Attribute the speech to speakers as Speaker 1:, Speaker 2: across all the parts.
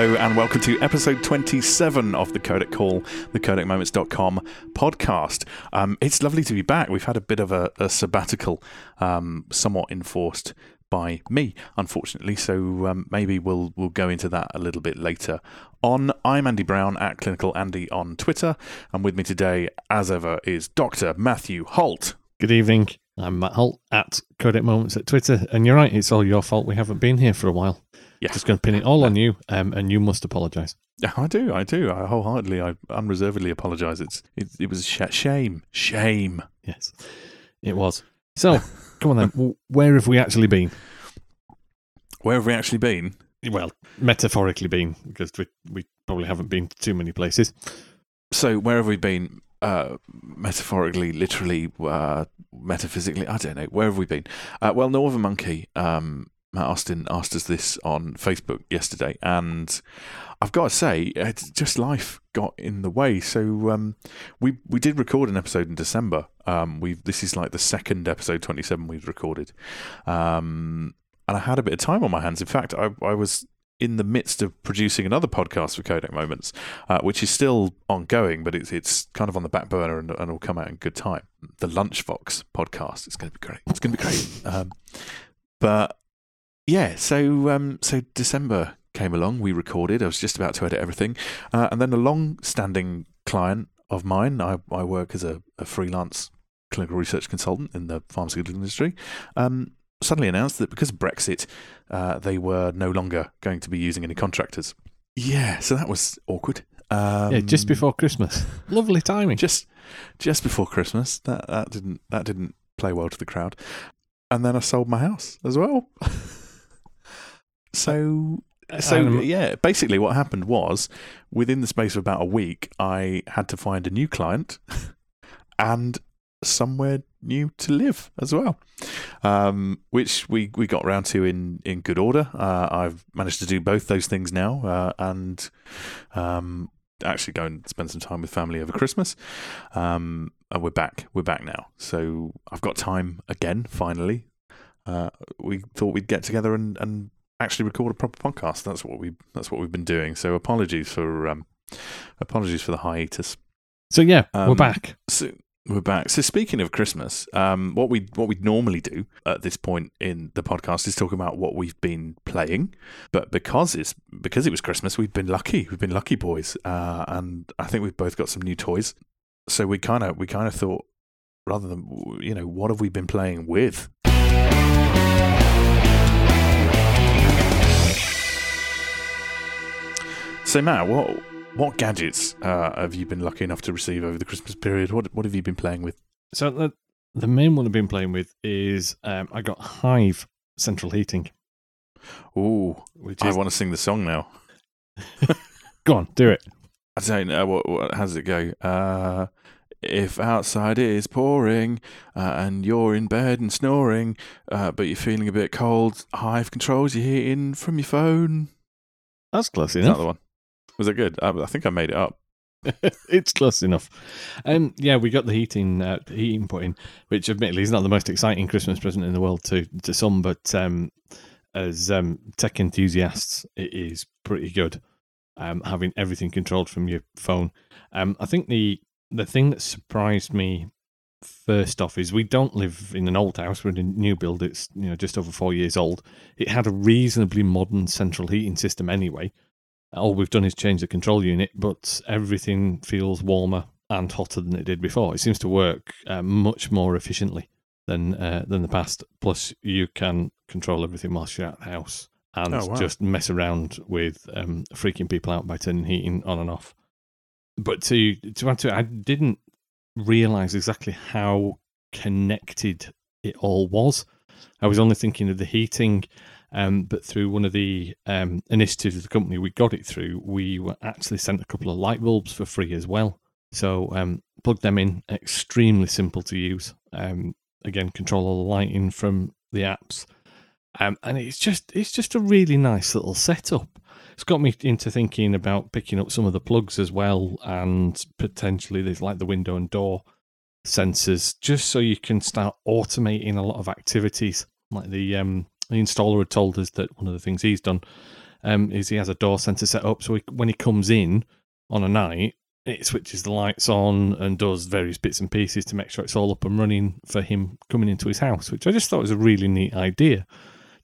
Speaker 1: Hello and welcome to episode 27 of the Codec Call, the codecmoments.com podcast. Um, it's lovely to be back. We've had a bit of a, a sabbatical, um, somewhat enforced by me, unfortunately. So um, maybe we'll we'll go into that a little bit later on. I'm Andy Brown at Clinical Andy on Twitter, and with me today, as ever, is Dr. Matthew Holt.
Speaker 2: Good evening. I'm Matt Holt at Codec Moments at Twitter, and you're right, it's all your fault we haven't been here for a while.
Speaker 1: Yeah.
Speaker 2: Just going to pin it all on you, um, and you must apologise.
Speaker 1: I do, I do. I wholeheartedly, I unreservedly apologise. It's it, it was sh- shame, shame.
Speaker 2: Yes, it was. So, come on then. Where have we actually been?
Speaker 1: Where have we actually been?
Speaker 2: Well, metaphorically been, because we, we probably haven't been to too many places.
Speaker 1: So where have we been? Uh, metaphorically, literally, uh, metaphysically, I don't know. Where have we been? Uh, well, Northern Monkey, um, Matt Austin asked us this on Facebook yesterday, and I've got to say, just life got in the way. So um, we we did record an episode in December. Um, we this is like the second episode twenty seven we've recorded, um, and I had a bit of time on my hands. In fact, I, I was in the midst of producing another podcast for Codec Moments, uh, which is still ongoing, but it's it's kind of on the back burner and, and will come out in good time. The Lunchbox podcast. It's going to be great. It's going to be great. Um, but yeah, so um, so December came along. We recorded. I was just about to edit everything, uh, and then a long-standing client of mine. I, I work as a, a freelance clinical research consultant in the pharmaceutical industry. Um, suddenly announced that because of Brexit, uh, they were no longer going to be using any contractors. Yeah, so that was awkward. Um,
Speaker 2: yeah, just before Christmas. Lovely timing.
Speaker 1: just just before Christmas. That that didn't that didn't play well to the crowd. And then I sold my house as well. so so
Speaker 2: Um,
Speaker 1: yeah, basically what happened was within the space of about a week, I had to find a new client and somewhere new to live as well, um, which we, we got round to in, in good order. Uh, I've managed to do both those things now, uh, and um, actually go and spend some time with family over Christmas. Um, and we're back. We're back now, so I've got time again. Finally, uh, we thought we'd get together and, and actually record a proper podcast. That's what we that's what we've been doing. So apologies for um, apologies for the hiatus.
Speaker 2: so, yeah, we're
Speaker 1: um,
Speaker 2: back.
Speaker 1: So we're back. So speaking of Christmas, um, what we what we'd normally do at this point in the podcast is talk about what we've been playing. But because it's because it was Christmas, we've been lucky. We've been lucky boys, uh, and I think we've both got some new toys. So we kind of we kind of thought rather than you know what have we been playing with. So Matt, what what gadgets uh, have you been lucky enough to receive over the Christmas period? What what have you been playing with?
Speaker 2: So, the, the main one I've been playing with is um, I got Hive central heating,
Speaker 1: Ooh,
Speaker 2: which
Speaker 1: I
Speaker 2: is.
Speaker 1: want to sing the song now.
Speaker 2: Go on, do it.
Speaker 1: I don't know what, what how does it go? Uh, if outside it is pouring uh, and you're in bed and snoring, uh, but you're feeling a bit cold, Hive controls your heating from your phone.
Speaker 2: That's close
Speaker 1: Is that the one? Was it good? I, I think I made it up.
Speaker 2: it's close enough. Um, yeah, we got the heating uh, heating put in, which admittedly is not the most exciting Christmas present in the world to to some, but um, as um, tech enthusiasts, it is pretty good. Um, having everything controlled from your phone. Um, I think the the thing that surprised me first off is we don't live in an old house. We're in a new build. It's you know just over four years old. It had a reasonably modern central heating system anyway. All we've done is change the control unit, but everything feels warmer and hotter than it did before. It seems to work uh, much more efficiently than uh, than the past. Plus, you can control everything whilst you're at the house and
Speaker 1: Oh, wow.
Speaker 2: just mess around with um, freaking people out by turning heating on and off. But to to add to it, I didn't realize exactly how connected it all was. I was only thinking of the heating, um, but through one of the um, initiatives of the company we got it through, we were actually sent a couple of light bulbs for free as well. So um, plug them in, extremely simple to use. Um, again, control all the lighting from the apps, um, and it's just it's just a really nice little setup. It's got me into thinking about picking up some of the plugs as well, and potentially there's like the window and door sensors, just so you can start automating a lot of activities. Like the um, the installer had told us that one of the things he's done um, is he has a door sensor set up, so he, when he comes in on a night, it switches the lights on and does various bits and pieces to make sure it's all up and running for him coming into his house, which I just thought was a really neat idea.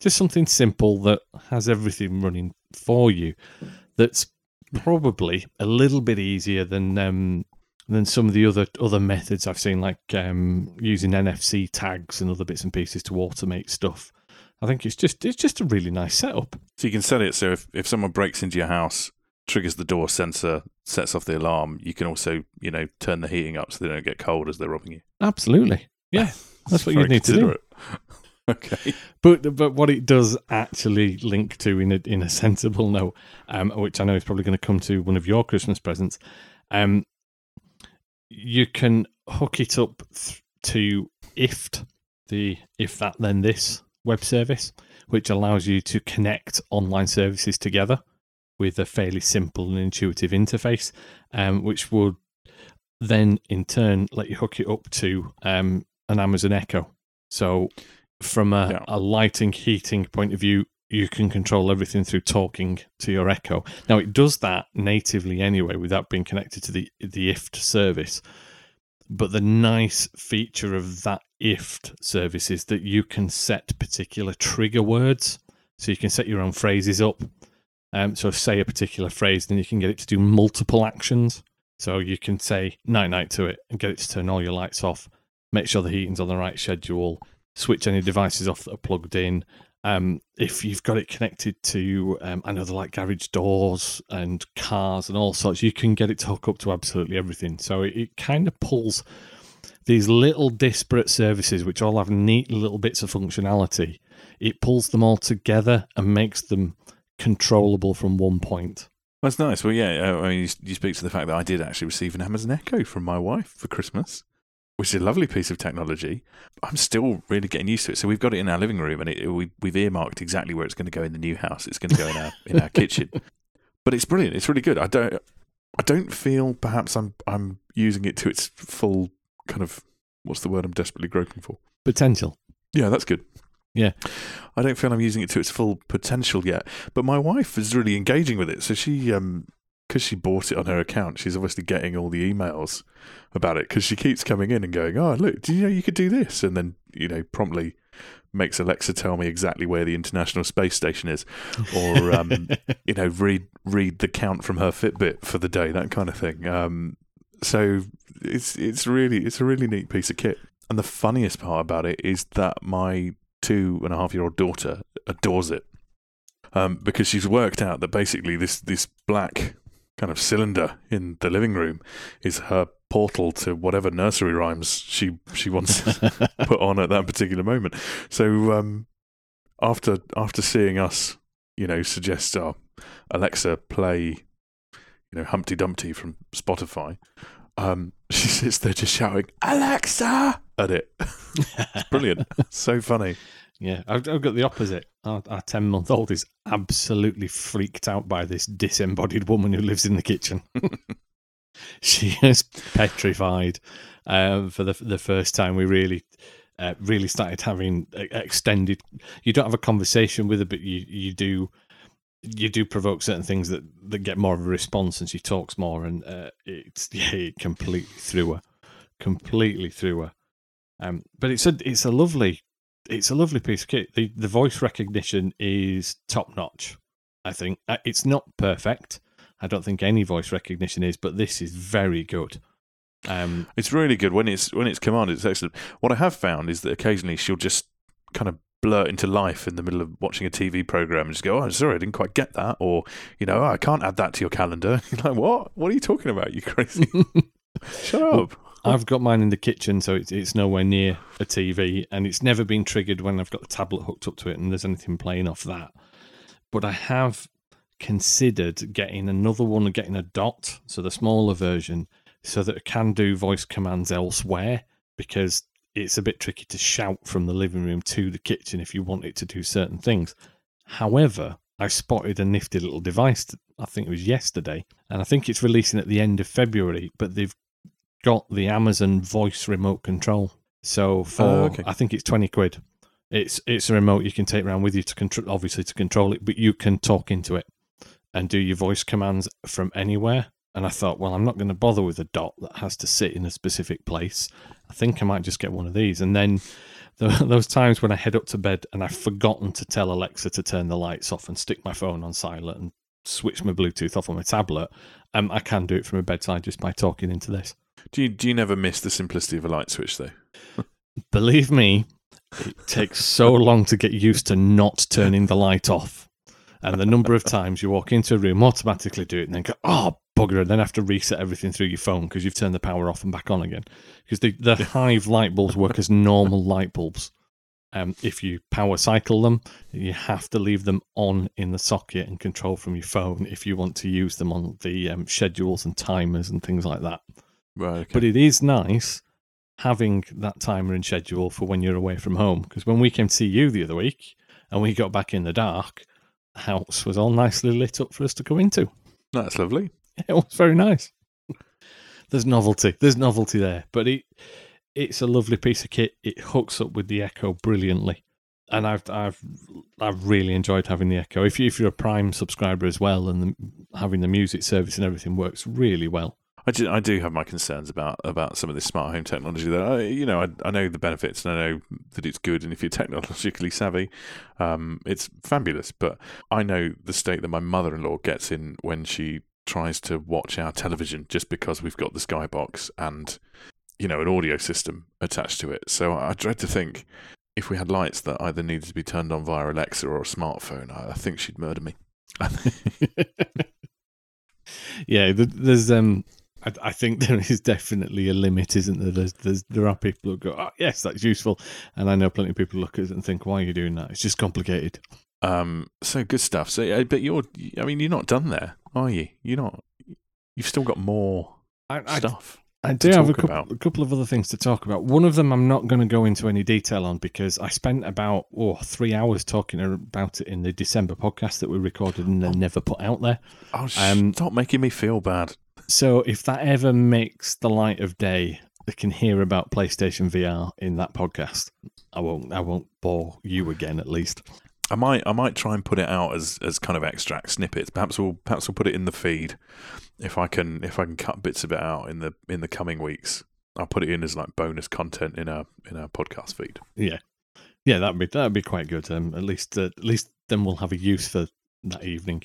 Speaker 2: Just something simple that has everything running for you. That's probably a little bit easier than um, than some of the other other methods I've seen, like um, using NFC tags and other bits and pieces to automate stuff. I think it's just it's just a really nice setup.
Speaker 1: So you can set it so if, if someone breaks into your house, triggers the door sensor, sets off the alarm, you can also, you know, turn the heating up so they don't get cold as they're robbing you.
Speaker 2: Absolutely. Yeah. That's what you need to do.
Speaker 1: okay.
Speaker 2: But but what it does actually link to in a in a sensible note, um, which I know is probably going to come to one of your Christmas presents, um, you can hook it up th- to IFT, the if that then this web service, which allows you to connect online services together with a fairly simple and intuitive interface, um, which would then in turn let you hook it up to um, an Amazon Echo. So from a,
Speaker 1: Yeah.
Speaker 2: a lighting, heating point of view, you can control everything through talking to your Echo. Now it does that natively anyway, without being connected to the the IFT service. But the nice feature of that IFT service is that you can set particular trigger words. So you can set your own phrases up. Um, so say a particular phrase, then you can get it to do multiple actions. So you can say night night to it and get it to turn all your lights off, make sure the heating's on the right schedule, switch any devices off that are plugged in. Um, if you've got it connected to, um, they're like garage doors and cars and all sorts, you can get it to hook up to absolutely everything. So it, it kind of pulls these little disparate services, which all have neat little bits of functionality. It pulls them all together and makes them controllable from one point.
Speaker 1: That's nice. Well, yeah, uh, I mean, you, you speak to the fact that I did actually receive an Amazon Echo from my wife for Christmas, which is a lovely piece of technology. I'm still really getting used to it. So we've got it in our living room, and it, we, we've earmarked exactly where it's going to go in the new house. It's going to go in our in our kitchen. But it's brilliant. It's really good. I don't I don't feel perhaps I'm I'm using it to its full kind of what's the word I'm desperately groping for.
Speaker 2: Potential.
Speaker 1: Yeah, that's good.
Speaker 2: Yeah.
Speaker 1: I don't feel I'm using it to its full potential yet. But my wife is really engaging with it. So she, um, because she bought it on her account, she's obviously getting all the emails about it because she keeps coming in and going, "Oh, look, do you know you could do this?" And then you know promptly makes Alexa tell me exactly where the International Space Station is, or um, you know read read the count from her Fitbit for the day, that kind of thing. Um, so it's it's really it's a really neat piece of kit. And the funniest part about it is that my two and a half year old daughter adores it um, because she's worked out that basically this this black kind of cylinder in the living room is her portal to whatever nursery rhymes she she wants to put on at that particular moment. So um, after after seeing us, you know, suggest uh, Alexa play, you know, Humpty Dumpty from Spotify, um, she sits there just shouting Alexa at it. it's brilliant, so funny.
Speaker 2: Yeah, I've, I've got the opposite. Our, 10 month old is absolutely freaked out by this disembodied woman who lives in the kitchen. she is petrified. Um, for the the first time, we really, uh, really started having extended. You don't have a conversation with her, but you you do. You do provoke certain things that, that get more of a response, and she talks more, and uh, it's yeah, it completely threw her, completely threw her. Um, but it's a it's a lovely it's a lovely piece of kit. The the voice recognition is top notch. I think Uh, it's not perfect. I don't think any voice recognition is, but this is very good. Um,
Speaker 1: It's really good when it's when it's commanded. It's excellent. What I have found is that occasionally she'll just kind of blurt into life in the middle of watching a TV program and just go, "Oh, sorry, I didn't quite get that," or you know, oh, "I can't add that to your calendar." You're like, "What? What are you talking about? You crazy? Shut up!"
Speaker 2: I've got mine in the kitchen, so it's it's nowhere near a TV, and it's never been triggered when I've got the tablet hooked up to it and there's anything playing off that. But I have considered getting another one getting a dot, so the smaller version, so that it can do voice commands elsewhere because it's a bit tricky to shout from the living room to the kitchen if you want it to do certain things. However, I spotted a nifty little device, I think it was yesterday, and I think it's releasing at the end of February, but they've got the Amazon voice remote control. So for
Speaker 1: Oh, okay.
Speaker 2: I think it's twenty quid. It's it's a remote you can take around with you to control, obviously to control it, but you can talk into it and do your voice commands from anywhere. And I thought, well, I'm not going to bother with a dot that has to sit in a specific place. I think I might just get one of these. And then those times when I head up to bed and I've forgotten to tell Alexa to turn the lights off and stick my phone on silent and switch my Bluetooth off on my tablet. Um, I can do it from a bedside just by talking into this.
Speaker 1: Do you do you never miss the simplicity of a light switch though?
Speaker 2: Believe me, it takes so long to get used to not turning the light off. And the number of times you walk into a room, automatically do it, and then go, oh, bugger, and then have to reset everything through your phone because you've turned the power off and back on again. Because the, the Hive light bulbs work as normal light bulbs. Um, if you power cycle them, you have to leave them on in the socket and control from your phone if you want to use them on the um, schedules and timers and things like that.
Speaker 1: Right. Okay.
Speaker 2: But it is nice having that timer and schedule for when you're away from home. Because when we came to see you the other week and we got back in the dark, the house was all nicely lit up for us to go into.
Speaker 1: That's lovely.
Speaker 2: It was very nice. There's novelty. There's novelty there, but it it's a lovely piece of kit. It hooks up with the Echo brilliantly, and I've I've I've really enjoyed having the Echo. If you if you're a Prime subscriber as well, and the, having the music service and everything works really well.
Speaker 1: I do, I do have my concerns about, about some of this smart home technology. That I, you know, I, I know the benefits and I know that it's good, and if you're technologically savvy, um, it's fabulous. But I know the state that my mother-in-law gets in when she tries to watch our television just because we've got the Skybox and you know an audio system attached to it. So I dread to think if we had lights that either needed to be turned on via Alexa or a smartphone, I, I think she'd murder me.
Speaker 2: yeah, there's um I, I, think there is definitely a limit, isn't there? There's, there's, there are people who go, oh, yes, that's useful. And I know plenty of people look at it and think, why are you doing that? It's just complicated.
Speaker 1: Um, so good stuff. So, but you're, I mean, you're not done there, are you? You're not, you've still got more I, stuff.
Speaker 2: I, I do have a couple, a couple, of other things to talk about. One of them I'm not going to go into any detail on because I spent about oh, three hours talking about it in the December podcast that we recorded and then never put out there.
Speaker 1: Oh, um, stop making me feel bad.
Speaker 2: So if that ever makes the light of day, they can hear about PlayStation VR in that podcast. I won't. I won't bore you again. At least.
Speaker 1: I might. I might try and put it out as, as kind of extract snippets. Perhaps we'll perhaps we'll put it in the feed if I can if I can cut bits of it out in the in the coming weeks. I'll put it in as like bonus content in our in our podcast feed.
Speaker 2: Yeah, yeah, that'd be that'd be quite good. Um, at least uh, at least then we'll have a use for that evening.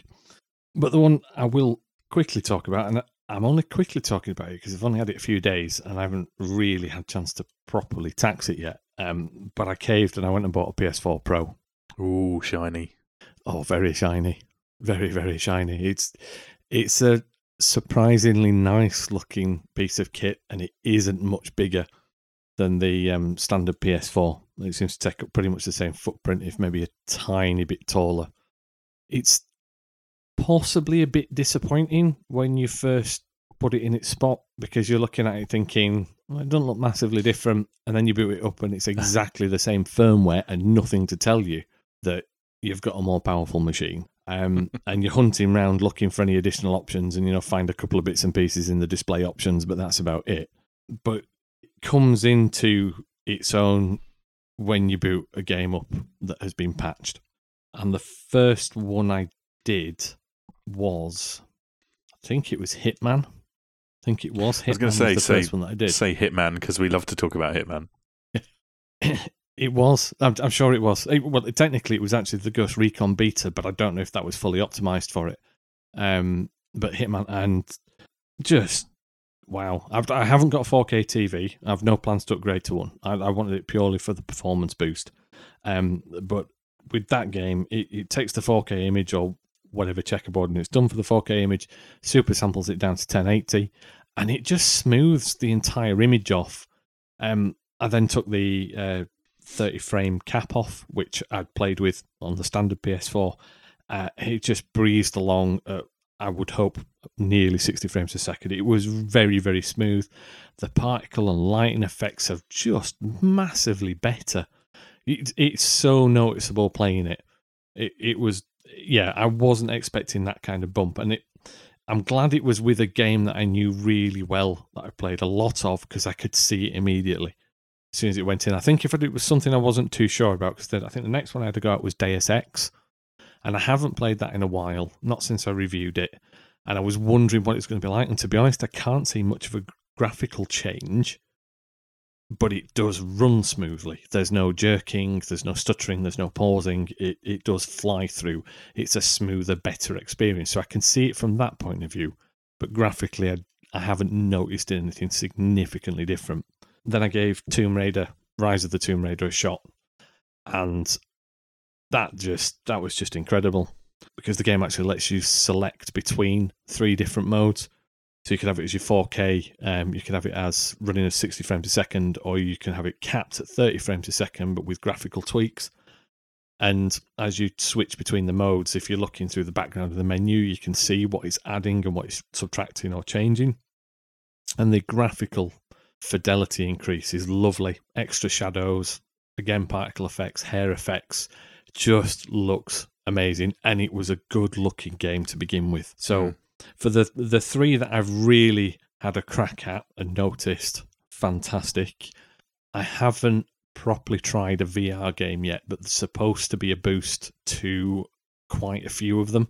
Speaker 2: But the one I will quickly talk about, and I'm only quickly talking about it because I've only had it a few days and I haven't really had a chance to properly tax it yet. Um, but I caved and I went and bought a PS4 Pro.
Speaker 1: Ooh, shiny.
Speaker 2: Oh, very shiny. Very, very shiny. It's it's a surprisingly nice looking piece of kit and it isn't much bigger than the um, standard PS4. It seems to take up pretty much the same footprint, if maybe a tiny bit taller. It's possibly a bit disappointing when you first put it in its spot because you're looking at it thinking well, it doesn't look massively different, and then you boot it up and it's exactly the same firmware and nothing to tell you that you've got a more powerful machine. Um, and you're hunting around looking for any additional options, and you know find a couple of bits and pieces in the display options, but that's about it. But it comes into its own when you boot a game up that has been patched. And the first one I did was, I think it was Hitman. I think it was. Hitman I was going to say, say, one that I did.
Speaker 1: say Hitman because we love to talk about Hitman.
Speaker 2: it was. I'm, I'm, sure it was. It, well, technically, it was actually the Ghost Recon beta, but I don't know if that was fully optimized for it. Um, but Hitman and just wow, I've, I haven't got a 4K TV. I've no plans to upgrade to one. I, I wanted it purely for the performance boost. Um, but with that game, it, it takes the 4K image or whatever checkerboard and it's done for the 4K image, super samples it down to 1080, and it just smooths the entire image off. Um, I then took the uh, 30 frame cap off, which I'd played with on the standard PS4. Uh, it just breezed along. Uh, I would hope nearly 60 frames a second. It was very, very smooth. The particle and lighting effects are just massively better. It, it's so noticeable playing it. It, it was yeah, I wasn't expecting that kind of bump, and it. I'm glad it was with a game that I knew really well that I played a lot of because I could see it immediately. as soon as it went in. I think if it was something I wasn't too sure about, because I think the next one I had to go out was Deus Ex, and I haven't played that in a while, not since I reviewed it. And I was wondering what it's going to be like. And to be honest, I can't see much of a graphical change, but it does run smoothly. There's no jerking, there's no stuttering, there's no pausing. It, it does fly through. It's a smoother, better experience. So I can see it from that point of view. But graphically, I, I haven't noticed anything significantly different. Then I gave Tomb Raider, Rise of the Tomb Raider, a shot. And that just that was just incredible because the game actually lets you select between three different modes. So you can have it as your 4K, um, you can have it as running at 60 frames a second, or you can have it capped at 30 frames a second, but with graphical tweaks. And as you switch between the modes, if you're looking through the background of the menu, you can see what it's adding and what it's subtracting or changing. And the graphical fidelity increase is lovely. Extra shadows, again, particle effects, hair effects, just looks amazing. And it was a good looking game to begin with. So mm. For the the three that I've really had a crack at and noticed, fantastic. I haven't properly tried a VR game yet, but there's supposed to be a boost to quite a few of them,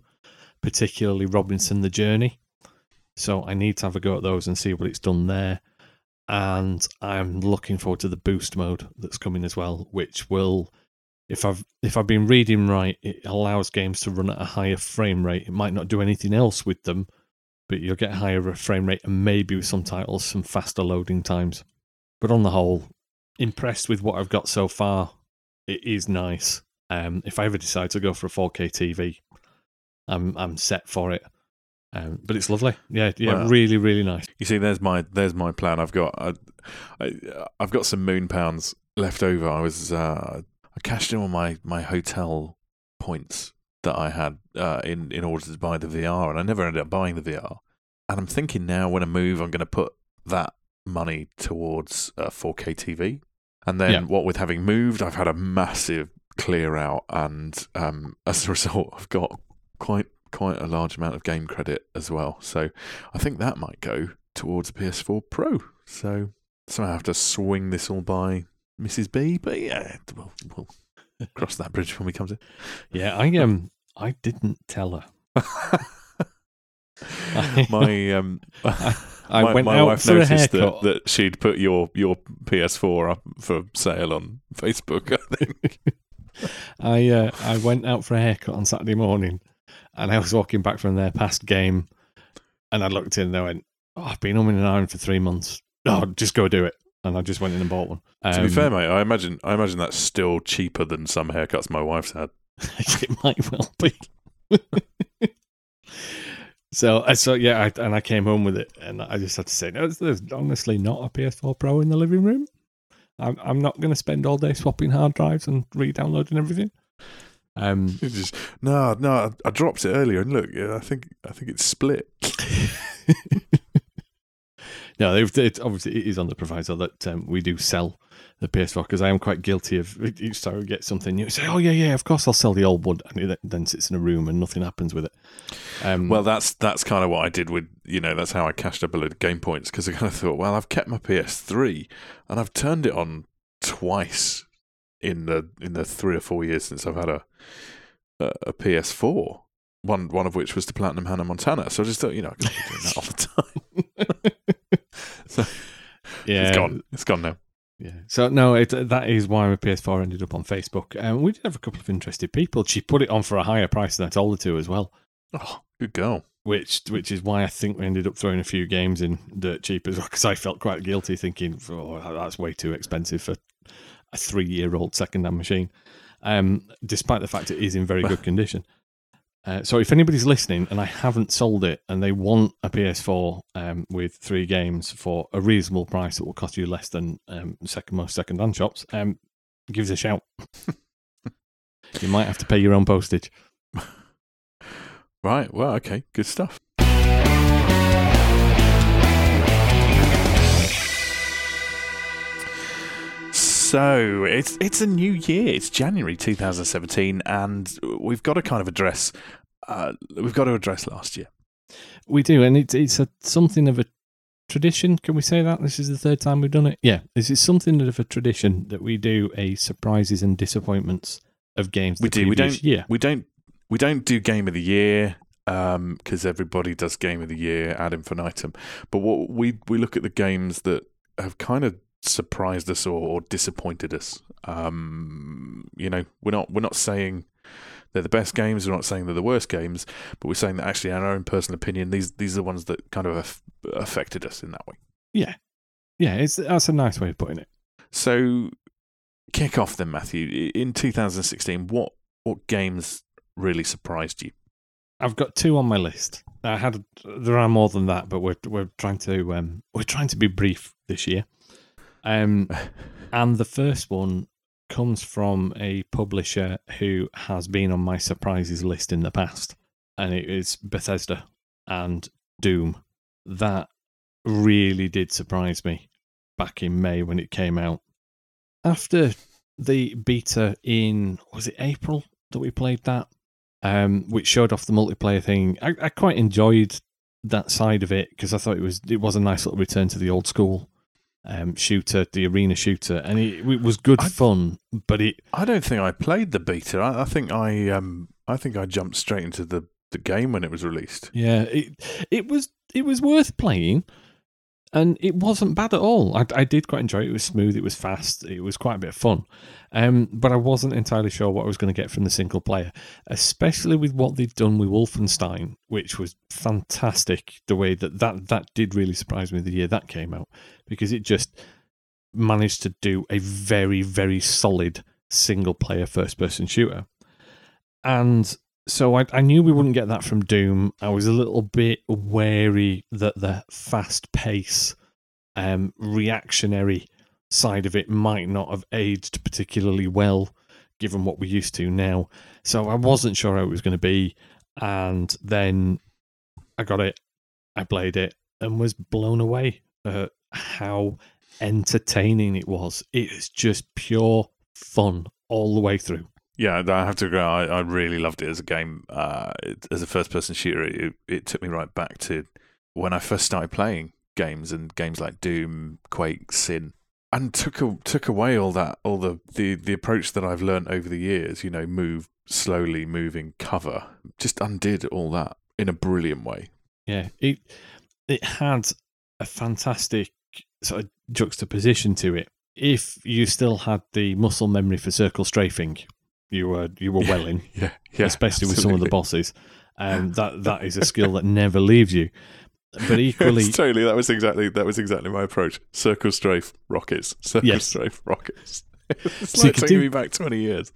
Speaker 2: particularly Robinson the Journey. So I need to have a go at those and see what it's done there. And I'm looking forward to the boost mode that's coming as well, which will if I've if I've been reading right, it allows games to run at a higher frame rate. It might not do anything else with them, but you'll get a higher frame rate and maybe with some titles some faster loading times. But on the whole, impressed with what I've got so far. It is nice. Um, if I ever decide to go for a 4K TV, I'm I'm set for it. Um, but it's lovely. Yeah, yeah, well, really, really nice.
Speaker 1: You see, there's my there's my plan. I've got I, I, have got some moon pounds left over. I was uh, I cashed in on my my hotel points that I had uh, in in order to buy the VR, and I never ended up buying the VR. And I'm thinking now, when I move, I'm going to put that money towards a 4K TV. And then, yeah. what with having moved, I've had a massive clear out, and um, as a result, I've got quite quite a large amount of game credit as well. So I think that might go towards a PS4 Pro. So so I have to swing this all by Mrs. B. But yeah, we'll, we'll cross that bridge when we come to.
Speaker 2: Yeah, I um, I didn't tell her.
Speaker 1: my um, I, I my, went my out wife for noticed that, that she'd put your your PS4 up for sale on Facebook. I think.
Speaker 2: I uh, I went out for a haircut on Saturday morning, and I was walking back from their past game, and I looked in and I went, "Oh, I've been umming an ahhing for three months. Oh, just go do it." And I just went in and bought one.
Speaker 1: Um, to be fair, um, mate, I imagine I imagine that's still cheaper than some haircuts my wife's had.
Speaker 2: it might well be. so, uh, so yeah, I, and I came home with it, and I just had to say, no, there's honestly not a PS4 Pro in the living room. I'm, I'm not going to spend all day swapping hard drives and re-downloading everything.
Speaker 1: Um, just, no, no, I, I dropped it earlier, and look, yeah, I think I think it's split.
Speaker 2: no, it, it, obviously it is on the proviso that um, we do sell the PS4 because I am quite guilty of each time we get something new, say, "Oh yeah, yeah, of course I'll sell the old one," and it then sits in a room and nothing happens with it.
Speaker 1: Um, well, that's that's kind of what I did with you know that's how I cashed up a load of game points because I kind of thought, well, I've kept my PS3 and I've turned it on twice in the in the three or four years since I've had a a, a PS4. One one of which was the Platinum Hannah Montana. So I just thought, you know, I could be doing that all the time. so yeah, it's gone. It's gone now.
Speaker 2: Yeah. So no, it, that is why my PS4 ended up on Facebook. And um, we did have a couple of interested people. She put it on for a higher price than I told her to as well.
Speaker 1: Oh, good girl.
Speaker 2: Which which is why I think we ended up throwing a few games in dirt cheap as well because I felt quite guilty thinking, oh, that's way too expensive for a three year old second hand machine. Um, despite the fact it is in very good condition. Uh, so if anybody's listening and I haven't sold it and they want a PS4 um, with three games for a reasonable price that will cost you less than um, second most second-hand shops, um, give us a shout. you might have to pay your own postage.
Speaker 1: Right. Well, okay. Good stuff. So it's it's a new year. It's January 2017, and we've got to kind of address uh, we've got to address last year.
Speaker 2: We do, and it's it's a, something of a tradition. Can we say that this is the third time we've done it? Yeah, this is something of a tradition that we do a surprises and disappointments of games.
Speaker 1: We do. We don't.
Speaker 2: year.
Speaker 1: We don't. We don't do game of the year because everybody does game of the year ad infinitum. But what we we look at the games that have kind of surprised us or, or disappointed us. Um, you know, we're not we're not saying they're the best games. We're not saying they're the worst games, but we're saying that actually, in our own personal opinion, these these are the ones that kind of aff- affected us in that way.
Speaker 2: Yeah, yeah. It's that's a nice way of putting it.
Speaker 1: So, kick off then, Matthew. In 2016, what what games really surprised you?
Speaker 2: I've got two on my list. I had there are more than that, but we're we're trying to um we're trying to be brief this year. Um, and the first one comes from a publisher who has been on my surprises list in the past, and it is Bethesda and Doom. That really did surprise me back in May when it came out. After the beta in was it April that we played that, um, which showed off the multiplayer thing. I, I quite enjoyed that side of it because I thought it was it was a nice little return to the old school um, shooter, the arena shooter, and it, it was good
Speaker 1: I-
Speaker 2: fun. But it
Speaker 1: I don't think I played the beta. I, I think I um I think I jumped straight into the, the game when it was released.
Speaker 2: Yeah, it it was it was worth playing, and it wasn't bad at all. I, I did quite enjoy it. It was smooth. It was fast. It was quite a bit of fun. Um, but I wasn't entirely sure what I was going to get from the single player, especially with what they'd done with Wolfenstein, which was fantastic. The way that that that did really surprise me the year that came out because it just managed to do a very very solid single player first person shooter, and so I, I knew we wouldn't get that from Doom. I was a little bit wary that the fast pace, um, reactionary side of it might not have aged particularly well, given what we're used to now. So I wasn't sure how it was going to be, and then I got it, I played it, and was blown away at how entertaining it was. It is just pure fun all the way through.
Speaker 1: Yeah, I have to agree. I, I really loved it as a game. Uh, it- as a first-person shooter, it, it took me right back to when I first started playing games and games like Doom, Quake, Sin, and took a, took away all that, all the, the the approach that I've learned over the years. You know, move slowly, moving, cover, just undid all that in a brilliant way.
Speaker 2: Yeah, it it had a fantastic sort of juxtaposition to it. If you still had the muscle memory for circle strafing, you were you were well in,
Speaker 1: Yeah, yeah,
Speaker 2: especially with some of the
Speaker 1: absolutely.
Speaker 2: bosses. Um, that that is a skill that never leaves you. But equally,
Speaker 1: totally that was exactly that was exactly my approach. Circle strafe rockets, circle
Speaker 2: Yes.
Speaker 1: strafe rockets. It's
Speaker 2: So
Speaker 1: like taking
Speaker 2: do-
Speaker 1: me back twenty years.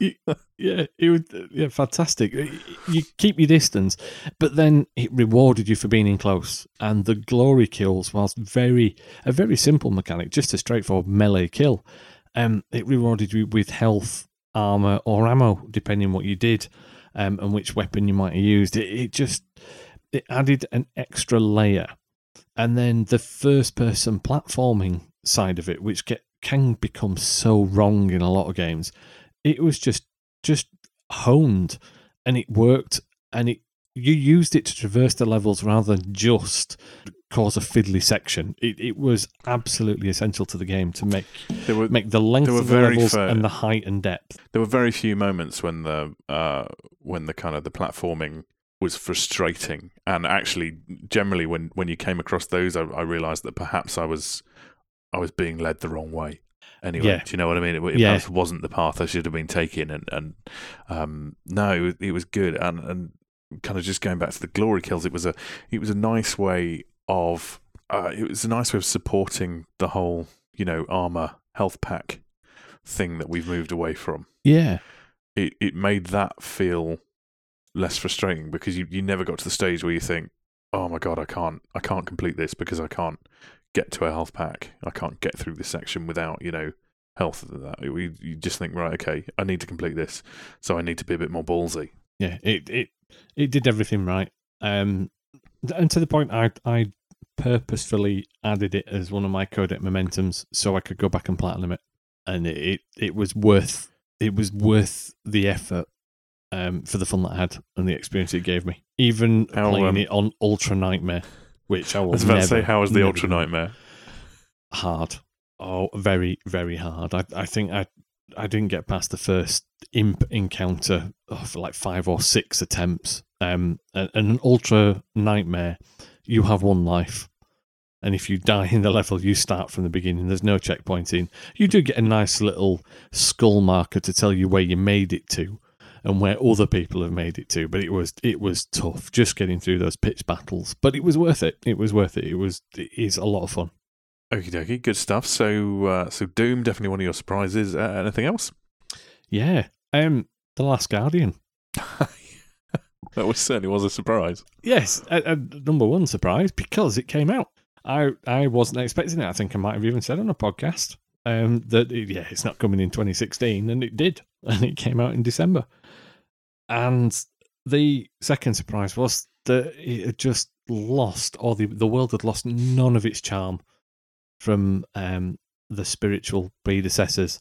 Speaker 2: yeah, it would yeah, fantastic. You keep your distance, but then it rewarded you for being in close. And the glory kills, whilst very a very simple mechanic, just a straightforward melee kill, um, it rewarded you with health, armor, or ammo, depending on what you did, um, and which weapon you might have used. It, it just it added an extra layer, and then the first person platforming side of it, which get, can become so wrong in a lot of games. It was just just honed and it worked and it you used it to traverse the levels rather than just cause a fiddly section. It it was absolutely essential to the game to make
Speaker 1: There were
Speaker 2: make the length of the levels
Speaker 1: fair.
Speaker 2: and the height and depth.
Speaker 1: there were very few moments when the uh, when the kind of the platforming was frustrating, and actually, generally, when when you came across those, I, I realised that perhaps I was I was being led the wrong way. Anyway,
Speaker 2: Yeah.
Speaker 1: do you know what I mean? It, it
Speaker 2: Yeah.
Speaker 1: perhaps wasn't the path I should have been taking, and and um, no, it was, it was good, and and kind of just going back to the glory kills, it was a it was a nice way of uh, it was a nice way of supporting the whole you know armor health pack thing that we've moved away from
Speaker 2: Yeah.
Speaker 1: it, it made that feel less frustrating because you, you never got to the stage where you think, oh my god, I can't I can't complete this because I can't get to a health pack. I can't get through this section without you know health that. You, you just think, right, okay, I need to complete this, so I need to be a bit more ballsy.
Speaker 2: Yeah. It it it did everything right. Um and to the point I I purposefully added it as one of my codec momentums so I could go back and platinum it. And it, it, it was worth it was worth the effort um, for the fun that I had and the experience it gave me. Even
Speaker 1: How,
Speaker 2: playing
Speaker 1: um,
Speaker 2: it on Ultra Nightmare. Which I
Speaker 1: I
Speaker 2: will
Speaker 1: was about
Speaker 2: never,
Speaker 1: to say, how was the Ultra. Nightmare?
Speaker 2: hard. Oh, very, very hard. I, I think I, I didn't get past the first imp encounter oh, for like five or six attempts. Um, and, and an ultra nightmare, you have one life, and if you die in the level, you start from the beginning. There's no checkpointing. You do get a nice little skull marker to tell you where you made it to. And where other people have made it to, but it was it was tough just getting through those pitch battles. But it was worth it. It was worth it. It was it is a lot of fun.
Speaker 1: Okie dokie, good stuff. So, uh, so Doom definitely one of your surprises. Uh, anything else?
Speaker 2: Yeah. Um, The Last Guardian.
Speaker 1: That was certainly was a surprise.
Speaker 2: Yes, a, a number one surprise because it came out. I I wasn't expecting it. I think I might have even said on a podcast um, that it, yeah, it's not coming in 2016, and it did, and it came out in December. And the second surprise was that it had just lost, or the the world had lost none of its charm from um, the spiritual predecessors,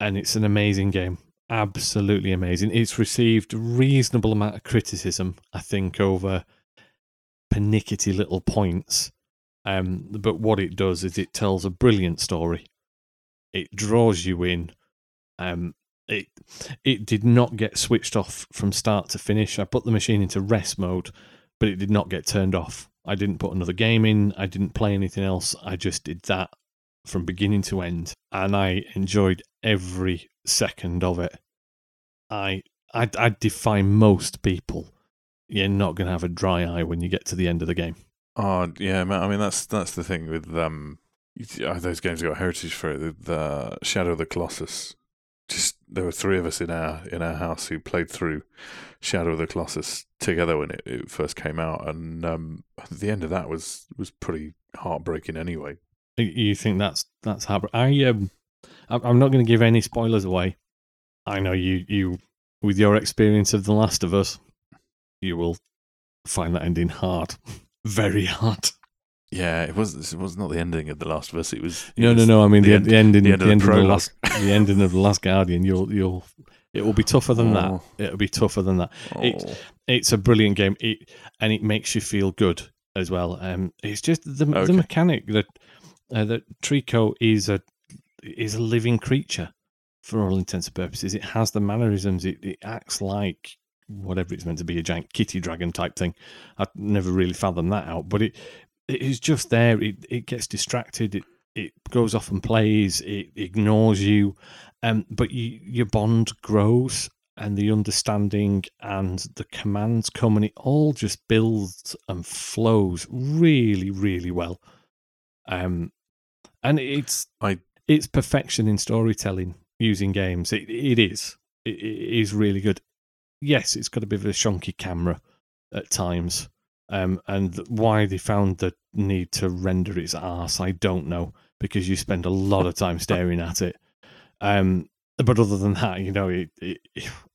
Speaker 2: and it's an amazing game absolutely amazing. It's received reasonable amount of criticism, I think, over pernickety little points. Um, but what it does is it tells a brilliant story. It draws you in. Um, it it did not get switched off from start to finish. I put the machine into rest mode, but it did not get turned off. I didn't put another game in. I didn't play anything else. I just did that from beginning to end, and I enjoyed every second of it. I I I defy most people. You're not going to have a dry eye when you get to the end of the game.
Speaker 1: Oh yeah, I mean that's that's the thing with um uh, those games got heritage for it. The, the Shadow of the Colossus. Just there were three of us in our in our house who played through Shadow of the Colossus together when it, it first came out, and um, the end of that was was pretty heartbreaking anyway.
Speaker 2: You- think that's that's hard? I um, I'm not going to give any spoilers away. I know you you with your experience of The Last of Us, you will find that ending hard, very hard.
Speaker 1: Yeah, it was it was not the ending of the Last of Us. It was it
Speaker 2: No, no,
Speaker 1: was
Speaker 2: no. I mean
Speaker 1: the
Speaker 2: the,
Speaker 1: end-
Speaker 2: the ending,
Speaker 1: the
Speaker 2: the
Speaker 1: end of the
Speaker 2: of the last, the ending of the Last Guardian. You'll you'll it will be tougher than that.
Speaker 1: Oh.
Speaker 2: It'll be tougher than that. It's-
Speaker 1: Oh.
Speaker 2: it's a brilliant game it, and it makes you feel good as well um it's just the
Speaker 1: Okay.
Speaker 2: the mechanic that uh, that trico is a is a living creature for all intents and purposes it has the mannerisms it, it acts like whatever it's meant to be a giant kitty dragon type thing i've never really fathomed that out but it it is just there. It it gets distracted. It it goes off and plays. It ignores you. Um but you, your bond grows and the understanding and the commands come and it all just builds and flows really really well. Um and it's
Speaker 1: I-
Speaker 2: it's perfection in storytelling using games. It, it is. It, it is really good. Yes it's got a bit of a shonky camera at times um and why they found the need to render its ass, i don't know because you spend a lot of time staring at it um but other than that, you know, it, it,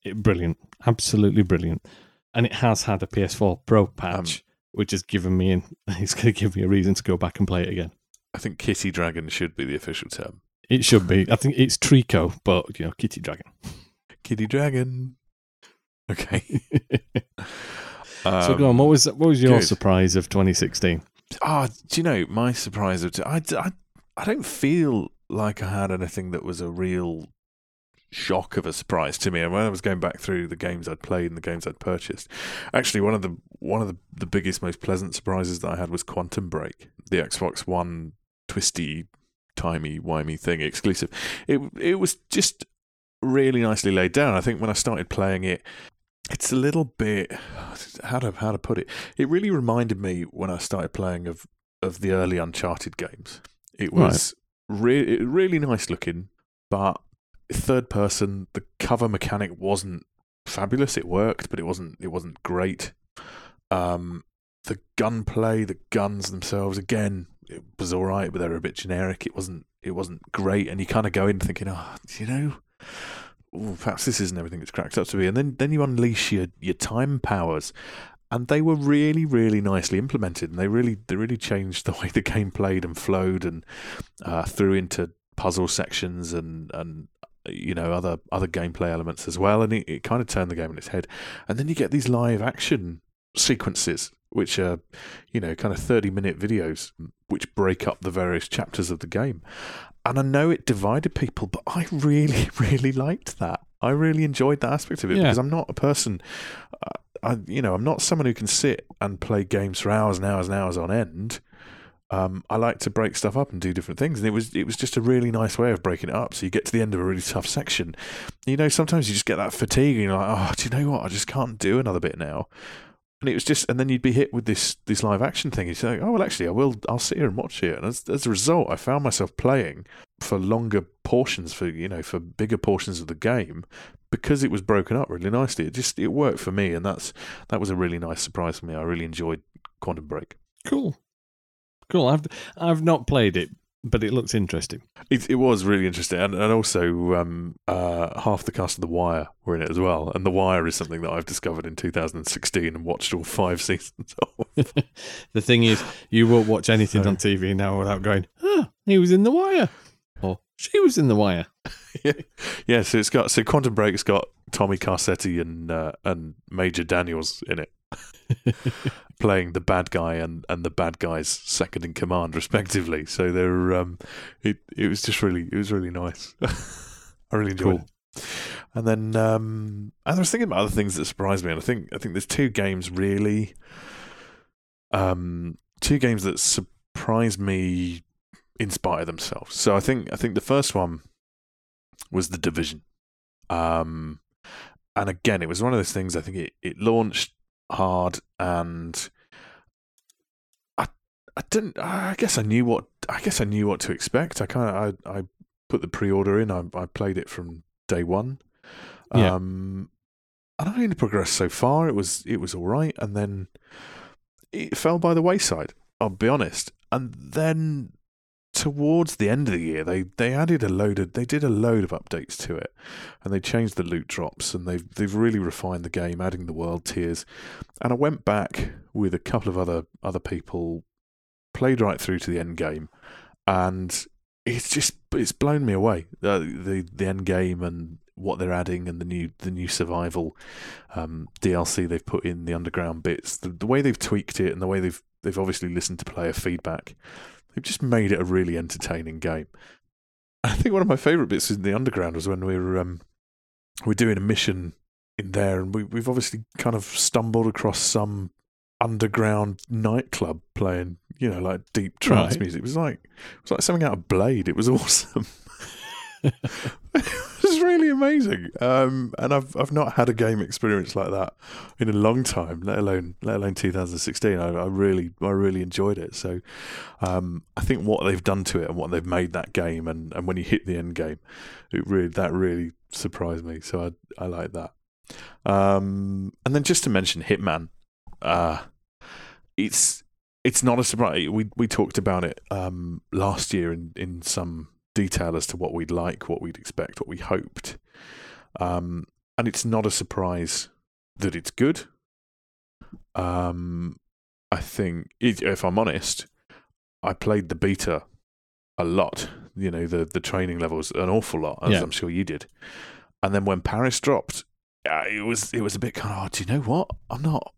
Speaker 2: it brilliant, absolutely brilliant, and it has had a PS4 Pro patch, which has given me, and it's going to give me a reason to go back and play it again.
Speaker 1: I think Kitty Dragon should be the official term.
Speaker 2: It should be. I think it's Trico, but you know, Kitty Dragon.
Speaker 1: Kitty Dragon. Okay.
Speaker 2: so go on. What was what was your
Speaker 1: Um, good.
Speaker 2: surprise of 2016?
Speaker 1: Ah, do you know my surprise? Of I, I, I don't feel like I had anything that was a real shock of a surprise to me. And when I was going back through the games I'd played and the games I'd purchased, actually one of the one of the, the biggest, most pleasant surprises that I had was Quantum Break, the Xbox One twisty, timey, wimey thing exclusive. It it was just really nicely laid down. I think when I started playing it. It's a little bit how to how to put it. It really reminded me when I started playing of of the early Uncharted games. It was re- really nice looking, but third person. The cover mechanic wasn't fabulous. It worked, but it wasn't it wasn't great. Um, the gunplay, the guns themselves, again, it was all right, but they were a bit generic. It wasn't it wasn't great, and you kind of go in thinking, oh, you know. "Ooh, perhaps this isn't everything it's cracked up to be, and then then you unleash your your time powers, and they were really really nicely implemented. And they really they really changed the way the game played and flowed and uh, threw into puzzle sections and and you know other other gameplay elements as well. And it, it kind of turned the game on its head. And then you get these live action sequences, which are, you know, kind of 30 minute videos which break up the various chapters of the game. And I know it divided people, but I really, really liked that. I really enjoyed that aspect of it
Speaker 2: Yeah.
Speaker 1: because I'm not a person, I, you know, I'm not someone who can sit and play games for hours and hours and hours on end. Um, I like to break stuff up and do different things, and it was it was just a really nice way of breaking it up. So you get to the end of a really tough section, you know, sometimes you just get that fatigue, and you're like, oh, do you know what? I just can't do another bit now. And it was just, and then you'd be hit with this this live action thing. You'd say, oh well, actually, I will. I'll sit here and watch it. And as, as a result, I found myself playing for longer portions, for you know, for bigger portions of the game, because it was broken up really nicely. It just it worked for me, and that's that was a really nice surprise for me. I really enjoyed Quantum Break.
Speaker 2: Cool. Cool. I've I've not played it, but it looks interesting.
Speaker 1: It, it was really interesting, and, and also um, uh, half the cast of The Wire were in it as well. And The Wire is something that I've discovered in 2016 and watched all five seasons of.
Speaker 2: the thing is, you won't watch anything
Speaker 1: So-
Speaker 2: on TV now without going, "Oh, he was in the wire," or "She was in the wire."
Speaker 1: yeah, so it's got so Quantum Break's got Tommy Carcetti and uh, and Major Daniels in it, playing the bad guy and, and the bad guy's second in command, respectively. So they're um, it it was just really it was really nice. I really enjoyed
Speaker 2: Cool.
Speaker 1: it. And then um, and I was thinking about other things that surprised me, and I think I think there's two games really, um, two games that surprised me in spite of themselves. So I think I think the first one was the division. Um, and again, it was one of those things. I think it, it launched hard, and I I didn't. I guess I knew what I guess I knew what to expect. I kind of I I put the pre order in. I I played it from day one.
Speaker 2: Yeah.
Speaker 1: Um, and I only progressed so far. It was it was all right, and then it fell by the wayside. I'll be honest. And then towards the end of the year, they they added a load of they did a load of updates to it, and they changed the loot drops, and they've they've really refined the game, adding the world tiers. And I went back with a couple of other other people, played right through to the end game, and it's just it's blown me away. Uh, the the end game and what they're adding and the new the new survival um, DLC they've put in the underground bits, the, the way they've tweaked it, and the way they've they've obviously listened to player feedback. They've just made it a really entertaining game. I think one of my favourite bits in the underground was when we were um, we we're doing a mission in there, and we, we've obviously kind of stumbled across some underground nightclub playing, you know, like deep trance
Speaker 2: Right.
Speaker 1: music. It was like it was like something out of Blade. It was awesome. was really amazing. Um, and I've I've not had a game experience like that in a long time, let alone let alone 2016. I, I really I really enjoyed it. So um, I think what they've done to it and what they've made that game, and, and when you hit the end game, it really that really surprised me. So I I like that. Um, and then just to mention Hitman, uh, it's it's not a surprise. We we talked about it um, last year in, in some detail as to what we'd like, what we'd expect, what we hoped. Um, and it's not a surprise that it's good. Um, I think, if I'm honest, I played the beta a lot. You know, the the training levels an awful lot, as
Speaker 2: Yeah.
Speaker 1: I'm sure you did. And then when Paris dropped, uh, it was it was a bit kind of, oh, do you know what? I'm not.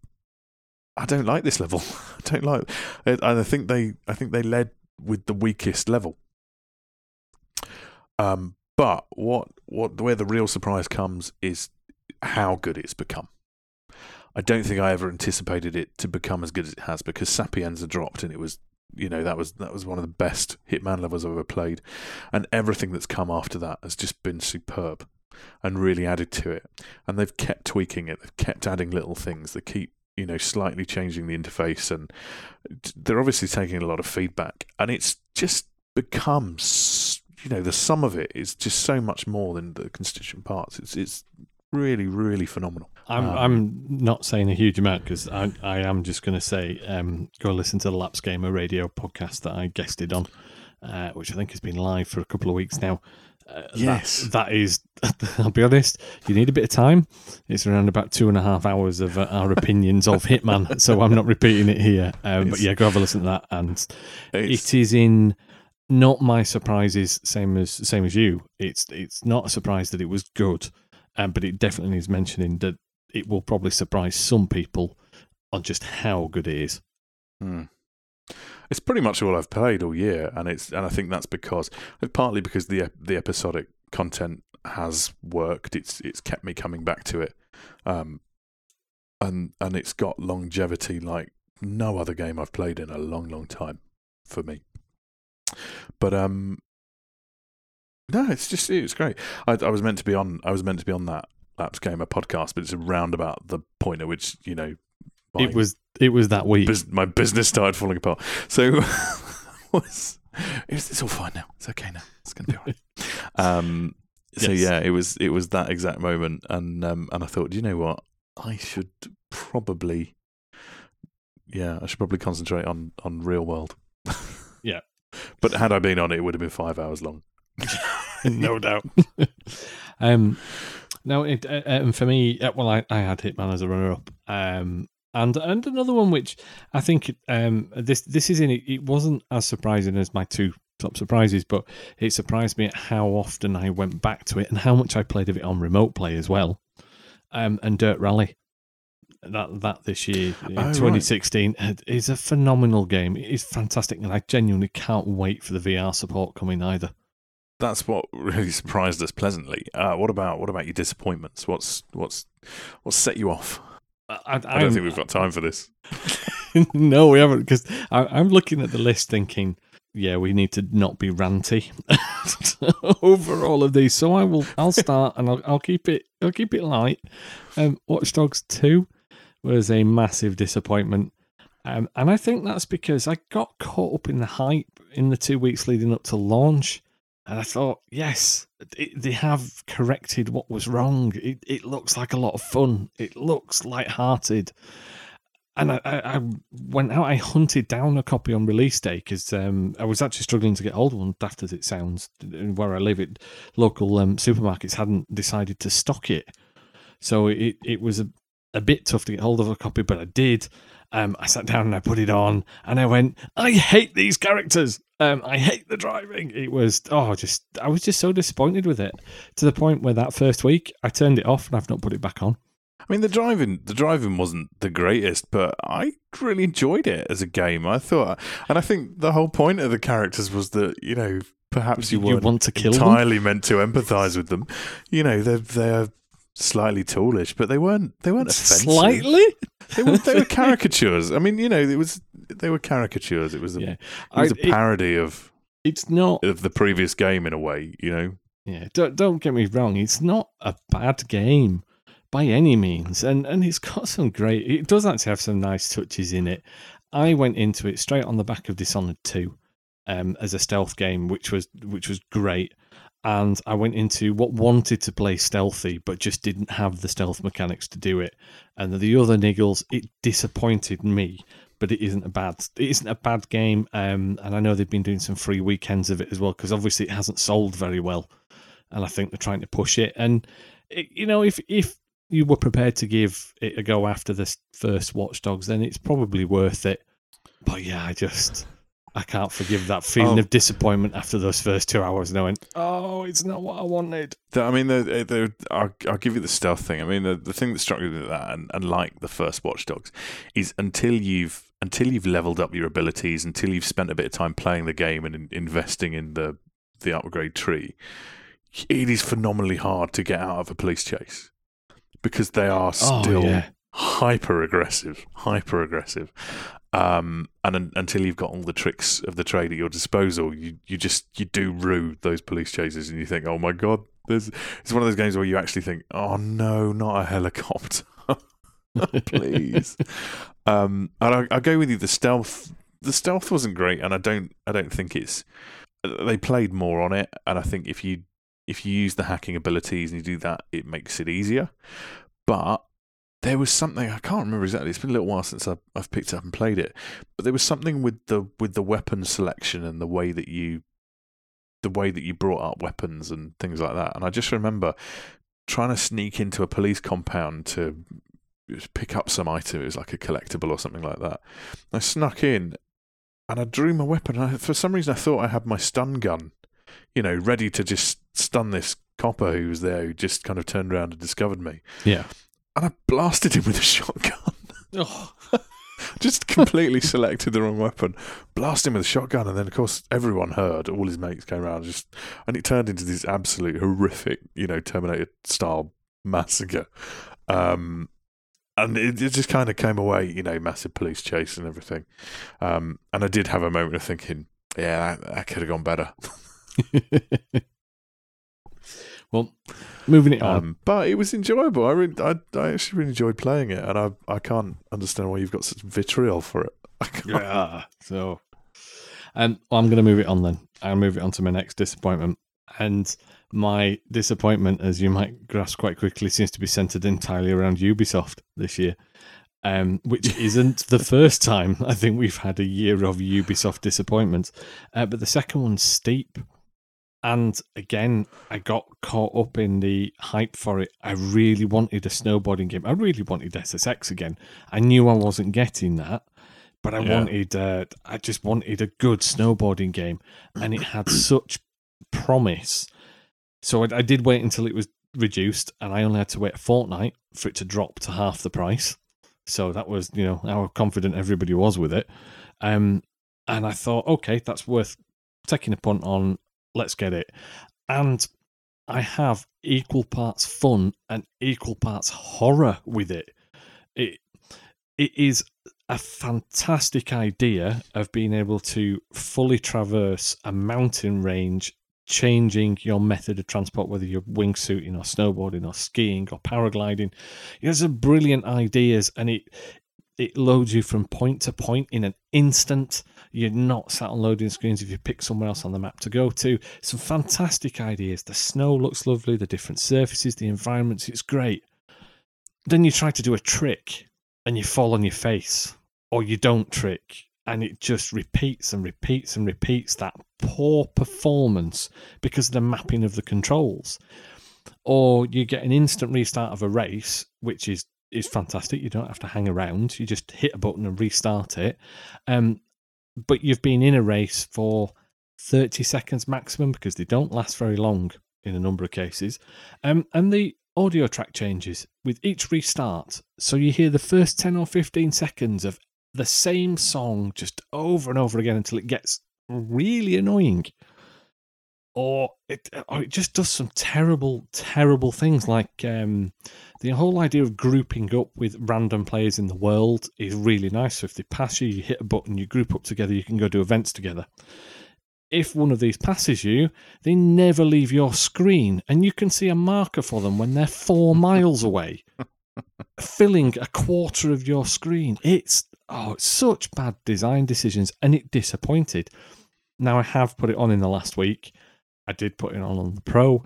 Speaker 1: I don't like this level. I don't like, and I think they I think they led with the weakest level. Um, but what what where the real surprise comes is how good it's become. I don't think I ever anticipated it to become as good as it has because Sapienza dropped and it was you know that was that was one of the best Hitman levels I've ever played, and everything that's come after that has just been superb and really added to it. And they've kept tweaking it. They've kept adding little things. They keep you know slightly changing the interface, and they're obviously taking a lot of feedback. And it's just become s- you know the sum of it is just so much more than the constituent parts. It's it's really really phenomenal.
Speaker 2: I'm
Speaker 1: Um,
Speaker 2: I'm not saying a huge amount because I I am just going to say um, go listen to the Laps Gamer Radio podcast that I guested on, uh, which I think has been live for a couple of weeks now. Uh, that-
Speaker 1: Yes.
Speaker 2: that is. I'll be honest. You need a bit of time. It's around about two and a half hours of uh, our opinions of Hitman, so I'm not repeating it here. Um, but yeah, go have a listen to that. And it is in not my surprises, same as same as you. It's it's not a surprise that it was good, um, but it definitely needs mentioning that it will probably surprise some people on just how good it is.
Speaker 1: Hmm. It's pretty much all I've played all year, and it's and I think that's because partly because the the episodic content has worked. It's it's kept me coming back to it, um, and and it's got longevity like no other game I've played in a long, long time for me. But um, no, it's just it's great. I, I was meant to be on I was meant to be on that Laps Gamer podcast, but it's around about the point at which you know
Speaker 2: It was it was that week.
Speaker 1: bus- my business started falling apart. So was, it's, it's all fine now. It's okay now. It's gonna be all right. Um, so
Speaker 2: Yes.
Speaker 1: yeah, it was it was that exact moment, and um, and I thought, do you know what? I should probably, yeah, I should probably concentrate on on real world.
Speaker 2: Yeah.
Speaker 1: But had I been on it, it would have been five hours long.
Speaker 2: no doubt. um, no, it, uh, um, for me, uh, well, I, I had Hitman as a runner-up, um, and and another one which I think um, this this is in it. It wasn't as surprising as my two top surprises, but it surprised me at how often I went back to it and how much I played of it on remote play as well. Um, and Dirt Rally. That that this year, in
Speaker 1: Oh, right.
Speaker 2: 2016, it is a phenomenal game. It is fantastic, and I genuinely can't wait for the VR support coming either.
Speaker 1: That's what really surprised us pleasantly. Uh, what about what about your disappointments? What's what's what's set you off?
Speaker 2: I,
Speaker 1: I don't
Speaker 2: I'm-
Speaker 1: think we've got time for this.
Speaker 2: no, we haven't. Because I'm looking at the list, thinking, yeah, we need to not be ranty over all of these. So I will. I'll start, and I'll, I'll keep it. I'll keep it light. Um, Watch Dogs Two was a massive disappointment, um, and I think that's because I got caught up in the hype in the two weeks leading up to launch. And I thought, yes, it, they have corrected what was wrong. It, it looks like a lot of fun. It looks light-hearted and I, I, I went out. I hunted down a copy on release day because um, I was actually struggling to get hold of one. Daft as it sounds, where I live, it local um, supermarkets hadn't decided to stock it, so it it was a, a bit tough to get hold of a copy. But I did. Um, I sat down and I put it on, and I went, I hate these characters. Um, I hate the driving. It was oh, just I was just so disappointed with it to the point where that first week I turned it off and I've not put it back on.
Speaker 1: I mean, the driving the driving wasn't the greatest, but I really enjoyed it as a game. I thought, and I think the whole point of the characters was that you know perhaps you,
Speaker 2: You
Speaker 1: weren't
Speaker 2: want to kill them?
Speaker 1: entirely meant to empathise with them. You know, they're they're slightly tallish, but they weren't they weren't offensive.
Speaker 2: Slightly.
Speaker 1: They were, they were caricatures. I mean, you know, it was they were caricatures. It was a,
Speaker 2: Yeah.
Speaker 1: it was
Speaker 2: I-
Speaker 1: a parody of
Speaker 2: It's not.
Speaker 1: of the previous game in a way. You know,
Speaker 2: Yeah, don't don't get me wrong. It's not a bad game by any means, and and it's got some great. It does actually have some nice touches in it. I went into it straight on the back of Dishonored Two, um, as a stealth game, which was which was great. And I went into what wanted to play stealthy, but just didn't have the stealth mechanics to do it. And the other niggles, it disappointed me but it isn't a bad it isn't a bad game um and i know they've been doing some free weekends of it as well because obviously it hasn't sold very well and i think they're trying to push it and it, you know if if you were prepared to give it a go after this first watchdogs then it's probably worth it but yeah i just i can't forgive that feeling
Speaker 1: Oh.
Speaker 2: of disappointment after those first two hours and i went oh it's not what i wanted
Speaker 1: The- I mean, the, the, I'll, I'll give you the stealth thing. I mean, the, the thing that struck me with that, and, and like the first Watch Dogs, is until you've until you've leveled up your abilities, until you've spent a bit of time playing the game and in, investing in the the upgrade tree, it is phenomenally hard to get out of a police chase because they are
Speaker 2: oh
Speaker 1: still
Speaker 2: yeah
Speaker 1: hyper aggressive, hyper aggressive. Um, and un- until you've got all the tricks of the trade at your disposal, you, you just you do rue those police chases, and you think, oh my god, there's it's one of those games where you actually think, oh no, not a helicopter, please. um, and I, I go with you. The stealth, the stealth wasn't great, and I don't I don't think it's they played more on it, and I think if you if you use the hacking abilities and you do that, it makes it easier. But there was something I can't remember exactly. It's been a little while since I've, I've picked up and played it, but there was something with the with the weapon selection and the way that you the way that you brought up weapons and things like that. And I just remember trying to sneak into a police compound to pick up some item. It was like a collectible or something like that. I snuck in and I drew my weapon. I, for some reason, I thought I had my stun gun, you know, ready to just stun this copper who was there, who just kind of turned around and discovered me
Speaker 2: yeah
Speaker 1: and I blasted him with a shotgun.
Speaker 2: Oh,
Speaker 1: just completely selected the wrong weapon, blast him with a shotgun, and then of course everyone heard. All his mates came around, just and it turned into this absolute horrific, you know, Terminator style massacre. Um, and it, it just kind of came away, you know, massive police chase and everything. Um, and I did have a moment of thinking, yeah, that, that could have gone better.
Speaker 2: well, moving it on.
Speaker 1: Um, but it was enjoyable. I, really, I I actually really enjoyed playing it, and I I can't understand why you've got such vitriol for it.
Speaker 2: Yeah. So, um, well, I'm going to move it on then. I'll move it on to my next disappointment. And my disappointment, as you might grasp quite quickly, seems to be centered entirely around Ubisoft this year. Um, which isn't the first time I think we've had a year of Ubisoft disappointments. Uh, but the second one's steep. And again, I got caught up in the hype for it. I really wanted a snowboarding game. I really wanted SSX again. I knew I wasn't getting that, but I
Speaker 1: Yeah.
Speaker 2: wanted. Uh, I just wanted a good snowboarding game, and it had such promise. So I, I did wait until it was reduced, and I only had to wait a fortnight for it to drop to half the price. So that was, you know, how confident everybody was with it. Um, and I thought, okay, that's worth taking a punt on. Let's get it. And I have equal parts fun and equal parts horror with it. It it is a fantastic idea of being able to fully traverse a mountain range, changing your method of transport, whether you're wingsuiting or snowboarding or skiing or paragliding. There's some brilliant ideas, and it it loads you from point to point in an instant. You're not sat on loading screens if you pick somewhere else on the map to go to. Some fantastic ideas. The snow looks lovely, the different surfaces, the environments, it's great. Then you try to do a trick and you fall on your face, or you don't trick, and it just repeats and repeats and repeats that poor performance because of the mapping of the controls. Or you get an instant restart of a race, which is is fantastic. You don't have to hang around. You just hit a button and restart it. Um, but you've been in a race for 30 seconds maximum because they don't last very long in a number of cases. Um, and the audio track changes with each restart. So you hear the first 10 or 15 seconds of the same song just over and over again until it gets really annoying. Or it, or it just does some terrible, terrible things like um, the whole idea of grouping up with random players in the world is really nice. So if they pass you, you hit a button, you group up together, you can go do events together. If one of these passes you, they never leave your screen, and you can see a marker for them when they're four miles away, filling a quarter of your screen. It's oh, it's such bad design decisions, and it disappointed. Now I have put it on in the last week. I did put it on on the Pro.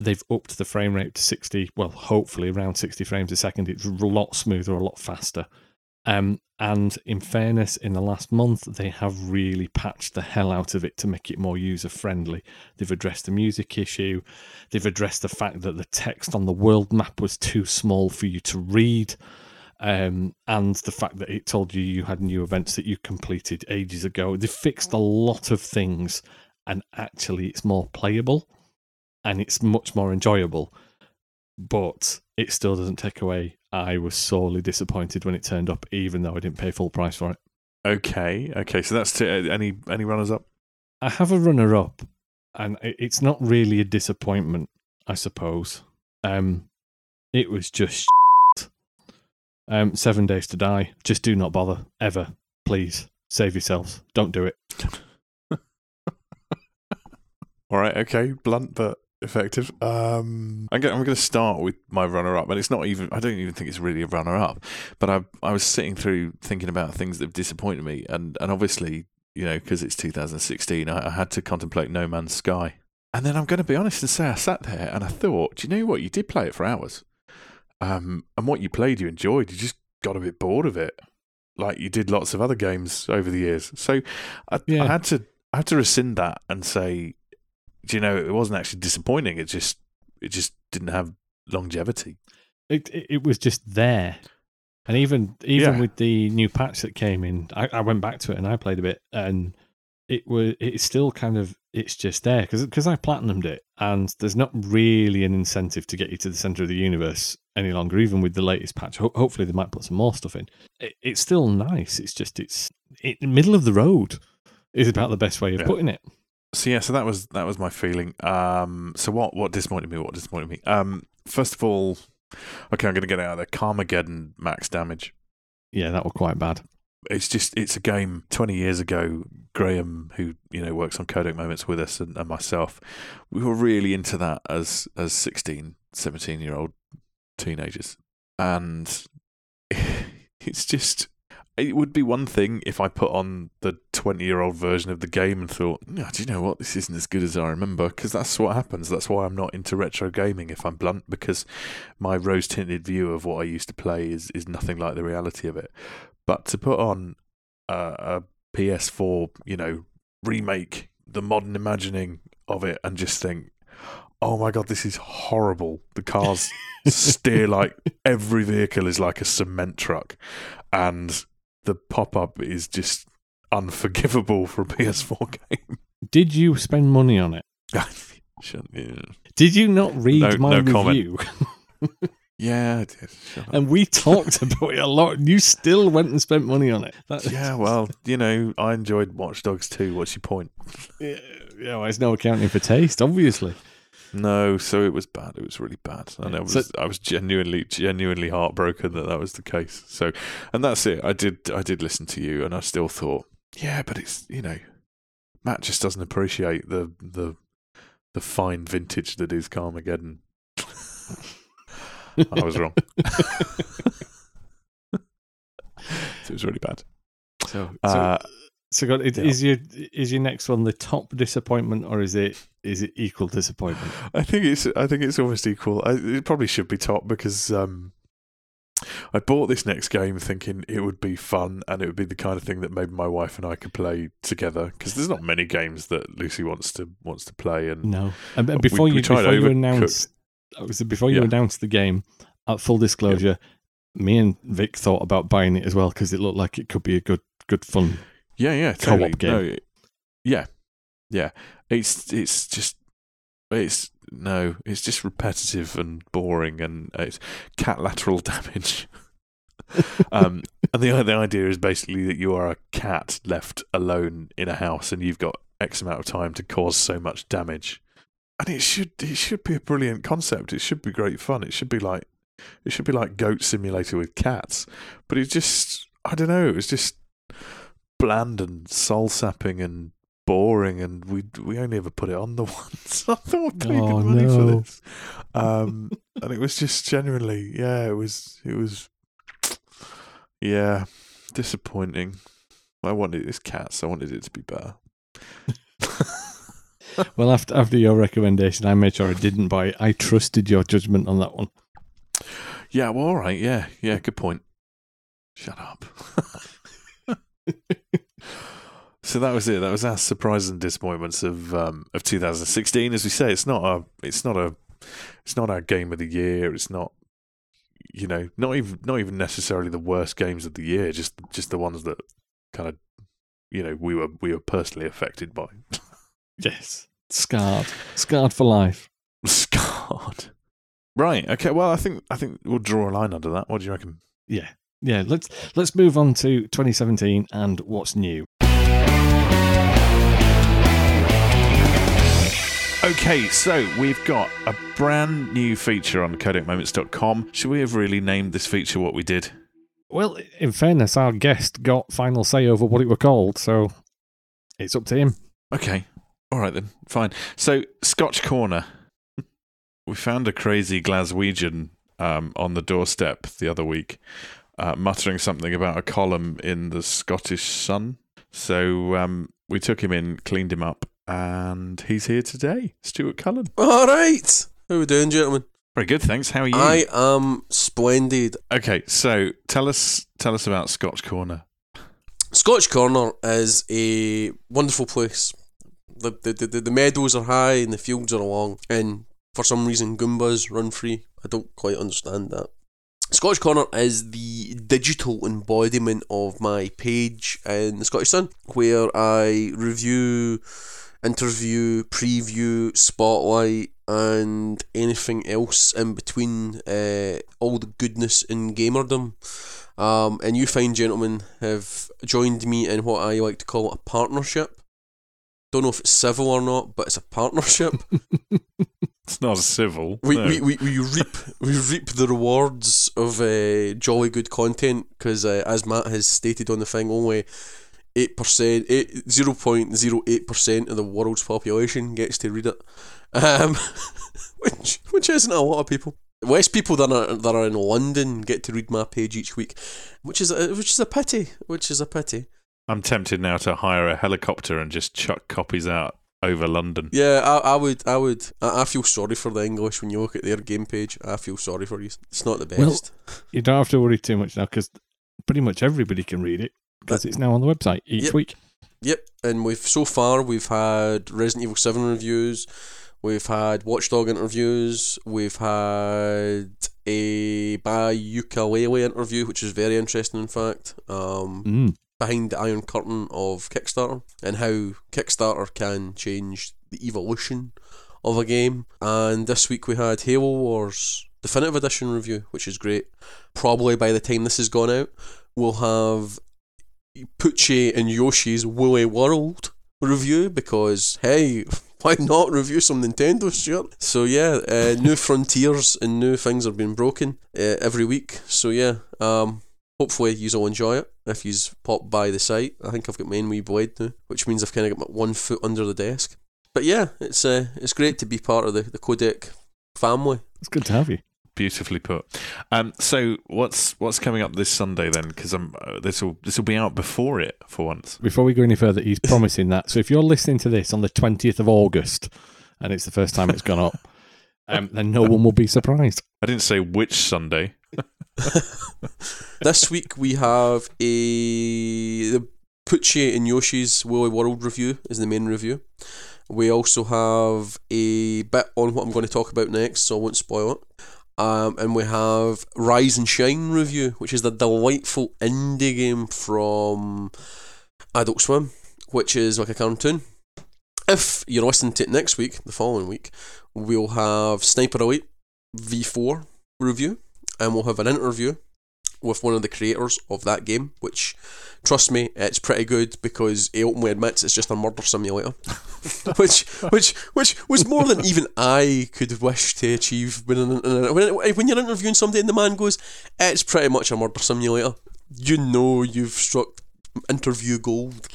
Speaker 2: They've upped the frame rate to 60 well hopefully around 60 frames a second. It's a lot smoother a lot faster. Um, and in fairness in the last month they have really patched the hell out of it to make it more user friendly they've addressed the music issue. They've addressed the fact that the text on the world map was too small for you to read. Um, and the fact that it told you you had new events that you completed ages ago. They fixed a lot of things and actually it's more playable and it's much more enjoyable. But it still doesn't take away. I was sorely disappointed when it turned up, even though I didn't pay full price for it.
Speaker 1: Okay, okay. So that's t- uh, any any runners up.
Speaker 2: I have a runner up, and it's not really a disappointment, I suppose. Um, it was just um, seven days to die. Just do not bother ever, please. Save yourselves. Don't do it.
Speaker 1: All right, okay, blunt but effective. Um, I'm going. To start with my runner-up, and it's not even. I don't even think it's really a runner-up, but I I was sitting through thinking about things that have disappointed me, and and obviously, you know, because it's 2016, I, I had to contemplate No Man's Sky, and then I'm going to be honest and say I sat there and I thought, do you know what? You did play it for hours, um, and what you played, you enjoyed. You just got a bit bored of it, like you did lots of other games over the years. So I,
Speaker 2: Yeah.
Speaker 1: I had to I had to rescind that and say you know it wasn't actually disappointing it just it just didn't have longevity
Speaker 2: it, it was just there. And even even
Speaker 1: Yeah.
Speaker 2: with the new patch that came in, I, I went back to it and I played a bit, and it was it's still kind of it's just there because because I platinumed it, and there's not really an incentive to get you to the center of the universe any longer, even with the latest patch. Ho- hopefully, they might put some more stuff in. It, it's still nice. It's just it's it, middle of the road is about the best way of
Speaker 1: Yeah.
Speaker 2: putting it.
Speaker 1: So yeah, so that was that was my feeling. Um, so what what disappointed me? What disappointed me? Um, first of all, okay, I'm going to get out of there. Carmageddon max damage.
Speaker 2: Yeah, that was quite bad.
Speaker 1: It's just it's a game. Twenty years ago, Graham, who you know works on Codec Moments with us, and, and myself, we were really into that as as 16, 17 year old teenagers, and it's just. It would be one thing if I put on the 20 year old version of the game and thought, "Yeah, do you know what? This isn't as good as I remember. Because that's what happens. That's why I'm not into retro gaming, if I'm blunt, because my rose tinted view of what I used to play is, is nothing like the reality of it. But to put on a, a PS4, you know, remake, the modern imagining of it, and just think, oh my God, this is horrible. The cars steer like every vehicle is like a cement truck. And the pop up is just unforgivable for a PS4 game.
Speaker 2: Did you spend money on it?
Speaker 1: Yeah.
Speaker 2: Did you not read
Speaker 1: No-
Speaker 2: my
Speaker 1: no comment.
Speaker 2: review?
Speaker 1: Yeah, I did.
Speaker 2: And we talked about it a lot. and You still went and spent money on it. That-
Speaker 1: yeah, well, you know, I enjoyed Watch Dogs 2. What's your point?
Speaker 2: yeah, yeah, well, it's no accounting for taste, obviously.
Speaker 1: No, so it was bad. It was really bad, and
Speaker 2: Yeah,
Speaker 1: I was
Speaker 2: so-
Speaker 1: I was genuinely genuinely heartbroken that that was the case. So, and that's it. I did I did listen to you, and I still thought, yeah, but it's you know, Matt just doesn't appreciate the the the fine vintage that is Carmageddon. I was wrong. so it was really bad.
Speaker 2: So, so,
Speaker 1: Uh,
Speaker 2: so God, it,
Speaker 1: yeah.
Speaker 2: is your is your next one the top disappointment, or is it is it equal disappointment?
Speaker 1: I think it's I think it's almost equal. I, it probably should be top because um, I bought this next game thinking it would be fun and it would be the kind of thing that maybe my wife and I could play together. Because there's not many games that Lucy wants to wants to play, and
Speaker 2: No. And, and
Speaker 1: We-
Speaker 2: before
Speaker 1: we
Speaker 2: you
Speaker 1: tried
Speaker 2: before you announced, before you
Speaker 1: Yeah.
Speaker 2: announced the game. At full disclosure, me and Vic thought about buying it as well because it looked like it could be a good good fun.
Speaker 1: Yeah, yeah,
Speaker 2: Co-op game.
Speaker 1: No, it- yeah, yeah. It's it's just it's no, it's just repetitive and boring, and it's Catlateral damage. um, and the the idea is basically that you are a cat left alone in a house, and you've got X amount of time to cause so much damage. And it should it should be a brilliant concept. It should be great fun. It should be like it should be like Goat Simulator with cats. But it just I don't know. It was just bland and soul sapping and boring, and we we only ever put it on the once. I thought I paid
Speaker 2: Oh,
Speaker 1: good money
Speaker 2: no.
Speaker 1: for this, um, and it was just genuinely yeah. It was it was yeah disappointing. I wanted this cats. I wanted it to be better.
Speaker 2: Well, after after your recommendation, I made sure I didn't buy it. I trusted your judgment on that one.
Speaker 1: Yeah, well, all right. Yeah, yeah. Good point. Shut up. so that was it. That was our surprises and disappointments of um, of 2016. As we say, it's not a, it's not a, it's not our game of the year. It's not, you know, not even not even necessarily the worst games of the year. Just just the ones that kind of, you know, we were we were personally affected by.
Speaker 2: Yes, scarred, scarred for life.
Speaker 1: Scarred. Right. Okay. Well, I think I think we'll draw a line under that. What do you reckon?
Speaker 2: Yeah, yeah. Let's let's move on to 2017 and what's new.
Speaker 1: Okay, so we've got a brand new feature on codecmoments.com. Should we have really named this feature what we did?
Speaker 2: Well, in fairness, our guest got final say over what it were called, so it's up to him.
Speaker 1: Okay. All right then. Fine. So, Scotch Corner. we found a crazy Glaswegian um, on the doorstep the other week, uh, muttering something about a column in the Scottish Sun. So, um, we took him in, cleaned him up, and he's here today. Stuart Cullen.
Speaker 3: All right. How are we doing, gentlemen?
Speaker 1: Very good, thanks. How are you?
Speaker 3: I am splendid.
Speaker 1: Okay, so tell us tell us about Scotch Corner.
Speaker 3: Scotch Corner is a wonderful place. The, the, the, the meadows are high and the fields are long, and for some reason, Goombas run free. I don't quite understand that. Scotch Corner is the digital embodiment of my page in the Scottish Sun, where I review, interview, preview, spotlight, and anything else in between, uh, all the goodness in gamerdom. Um, and you fine gentlemen have joined me in what I like to call a partnership. Don't know if it's civil or not, but it's a partnership.
Speaker 1: It's not civil.
Speaker 3: we,
Speaker 1: no.
Speaker 3: we, we, we reap we reap the rewards of uh, jolly good content because uh, as Matt has stated on the thing, only eight percent, zero point zero eight percent of the world's population gets to read it, um, which which isn't a lot of people. Less people that are that are in London get to read my page each week, which is a, which is a pity. Which is a pity.
Speaker 1: I'm tempted now to hire a helicopter and just chuck copies out over London.
Speaker 3: Yeah, I, I would I would I, I feel sorry for the English when you look at their game page. I feel sorry for you. It's not the
Speaker 2: Well,
Speaker 3: best.
Speaker 2: You don't have to worry too much now because pretty much everybody can read it because it's now on the website each
Speaker 3: Yep.
Speaker 2: week.
Speaker 3: Yep, and we've so far we've had Resident Evil Seven reviews, we've had Watchdog interviews, we've had a Yooka-Laylee interview, which is very interesting. In fact, um,
Speaker 2: Mm.
Speaker 3: behind the iron curtain of Kickstarter and how Kickstarter can change the evolution of a game. And this week we had Halo Wars Definitive Edition review, which is great. Probably by the time this has gone out, we'll have Poochy and Yoshi's Woolly World review because hey, why not review some Nintendo shit? So yeah, uh, new frontiers and new things are being broken uh, every week. So yeah, um, hopefully you all enjoy it. If you's pop by the site, I think I've got my own wee blade now, which means I've kind of got my one foot under the desk. But yeah, it's uh, it's great to be part of the the Codec family.
Speaker 2: It's good to have you.
Speaker 1: Beautifully put. Um, so what's what's coming up this Sunday then? Because uh, this will this will be out before it for once.
Speaker 2: Before we go any further, he's promising that. So if you're listening to this on the 20th of August and it's the first time it's gone up, um, then no one will be surprised.
Speaker 1: I didn't say which Sunday.
Speaker 3: this week we have a the Poochy and Yoshi's Woolly World review is the main review. We also have a bit on what I'm going to talk about next, so I won't spoil it. Um, and we have Rise and Shine review, which is the delightful indie game from Adult Swim, which is like a cartoon. If you're listening to it next week, the following week, we'll have Sniper Elite V4 review, and we'll have an interview with one of the creators of that game, which, trust me, it's pretty good because he openly admits it's just a murder simulator, which, which, which was more than even I could wish to achieve. When, when, when you're interviewing somebody and the man goes, "It's pretty much a murder simulator," you know you've struck interview gold.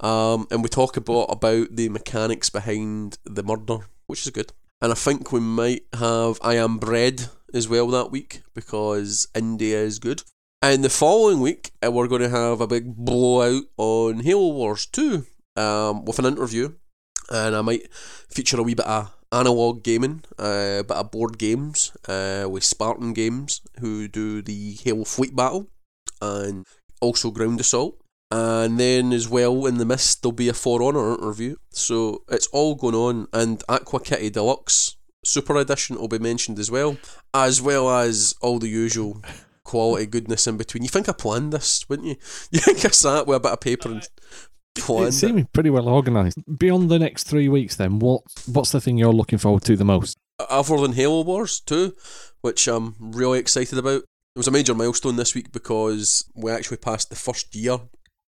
Speaker 3: Um, and we talk about about the mechanics behind the murder, which is good. And I think we might have I Am Bread as well that week because India is good. And the following week, uh, we're going to have a big blowout on Halo Wars 2 um, with an interview. And I might feature a wee bit of analog gaming, uh, a bit of board games uh, with Spartan Games, who do the Halo Fleet Battle and also Ground Assault. And then as well in the mist there'll be a For Honor interview. So it's all going on and Aqua Kitty Deluxe Super Edition will be mentioned as well. As well as all the usual quality goodness in between. You think I planned this, wouldn't you? You think I sat with a bit of paper and planned it?
Speaker 2: seeming pretty well organised. Beyond the next three weeks, then, what what's the thing you're looking forward to the most?
Speaker 3: other than Halo Wars 2, which I'm really excited about. It was a major milestone this week because we actually passed the first year,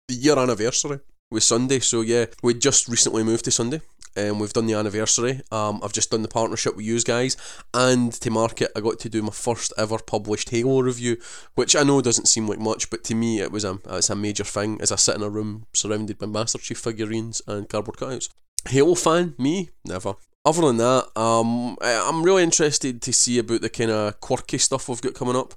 Speaker 3: the year anniversary with Sunday. So yeah, we just recently moved to Sunday and we've done the anniversary. Um, I've just done the partnership with you guys, and to market, I got to do my first ever published Halo review, which I know doesn't seem like much, but to me it was a it's a major thing as I sit in a room surrounded by Master Chief figurines and cardboard cutouts. Halo fan, me never. Other than that, um, I'm really interested to see about the kind of quirky stuff we've got coming up.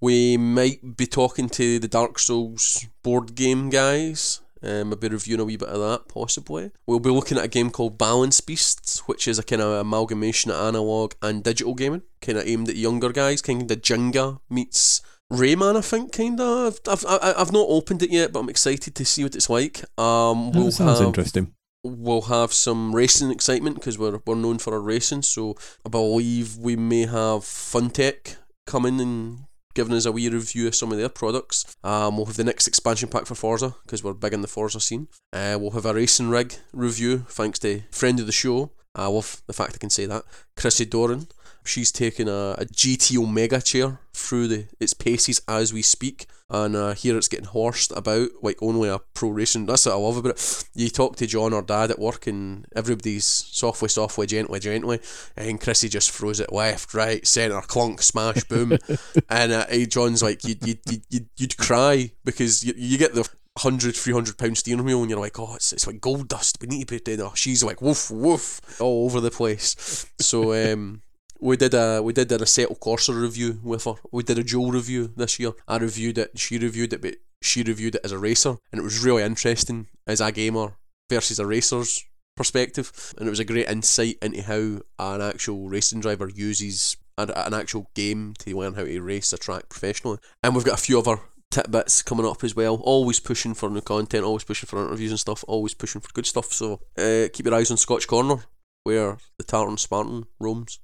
Speaker 3: We might be talking to the Dark Souls board game guys. Um, maybe reviewing a wee bit of that, possibly. We'll be looking at a game called Balance Beasts, which is a kind of amalgamation of analog and digital gaming, kind of aimed at younger guys, kind of Jenga meets Rayman, I think, kind of. I've, I've, I've not opened it yet, but I'm excited to see what it's like. Um, we'll
Speaker 2: that sounds
Speaker 3: have,
Speaker 2: interesting.
Speaker 3: we'll have some racing excitement because we're, we're known for our racing. So I believe we may have Fanatec coming in and giving us a wee review of some of their products. Um, we'll have the next expansion pack for Forza because we're big in the Forza scene. Uh, we'll have a racing rig review thanks to friend of the show, I love the fact I can say that. Chrissy Doran, she's taking a, a GT Omega chair through the its paces as we speak, and uh, here it's getting horsed about like only a pro racing. That's what I love about it. You talk to John or Dad at work, and everybody's softly, softly, gently, gently, and Chrissy just throws it left, right, centre, clunk, smash, boom, and uh, John's like you'd you'd, you'd, you'd, you'd cry because you, you get the 100 300 pound steering wheel and you're like oh it's, it's like gold dust we need to put it in oh, she's like woof woof all over the place so um we did a we did an Assetto Corsa review with her. We did a Joel review this year. I reviewed it, she reviewed it, but she reviewed it as a racer, and it was really interesting as a gamer versus a racer's perspective, and it was a great insight into how an actual racing driver uses an, an actual game to learn how to race a track professionally. And we've got a few other tidbits coming up as well. Always pushing for new content, always pushing for interviews and stuff, always pushing for good stuff. So uh, keep your eyes on Scotch Corner, where the Tartan Spartan roams.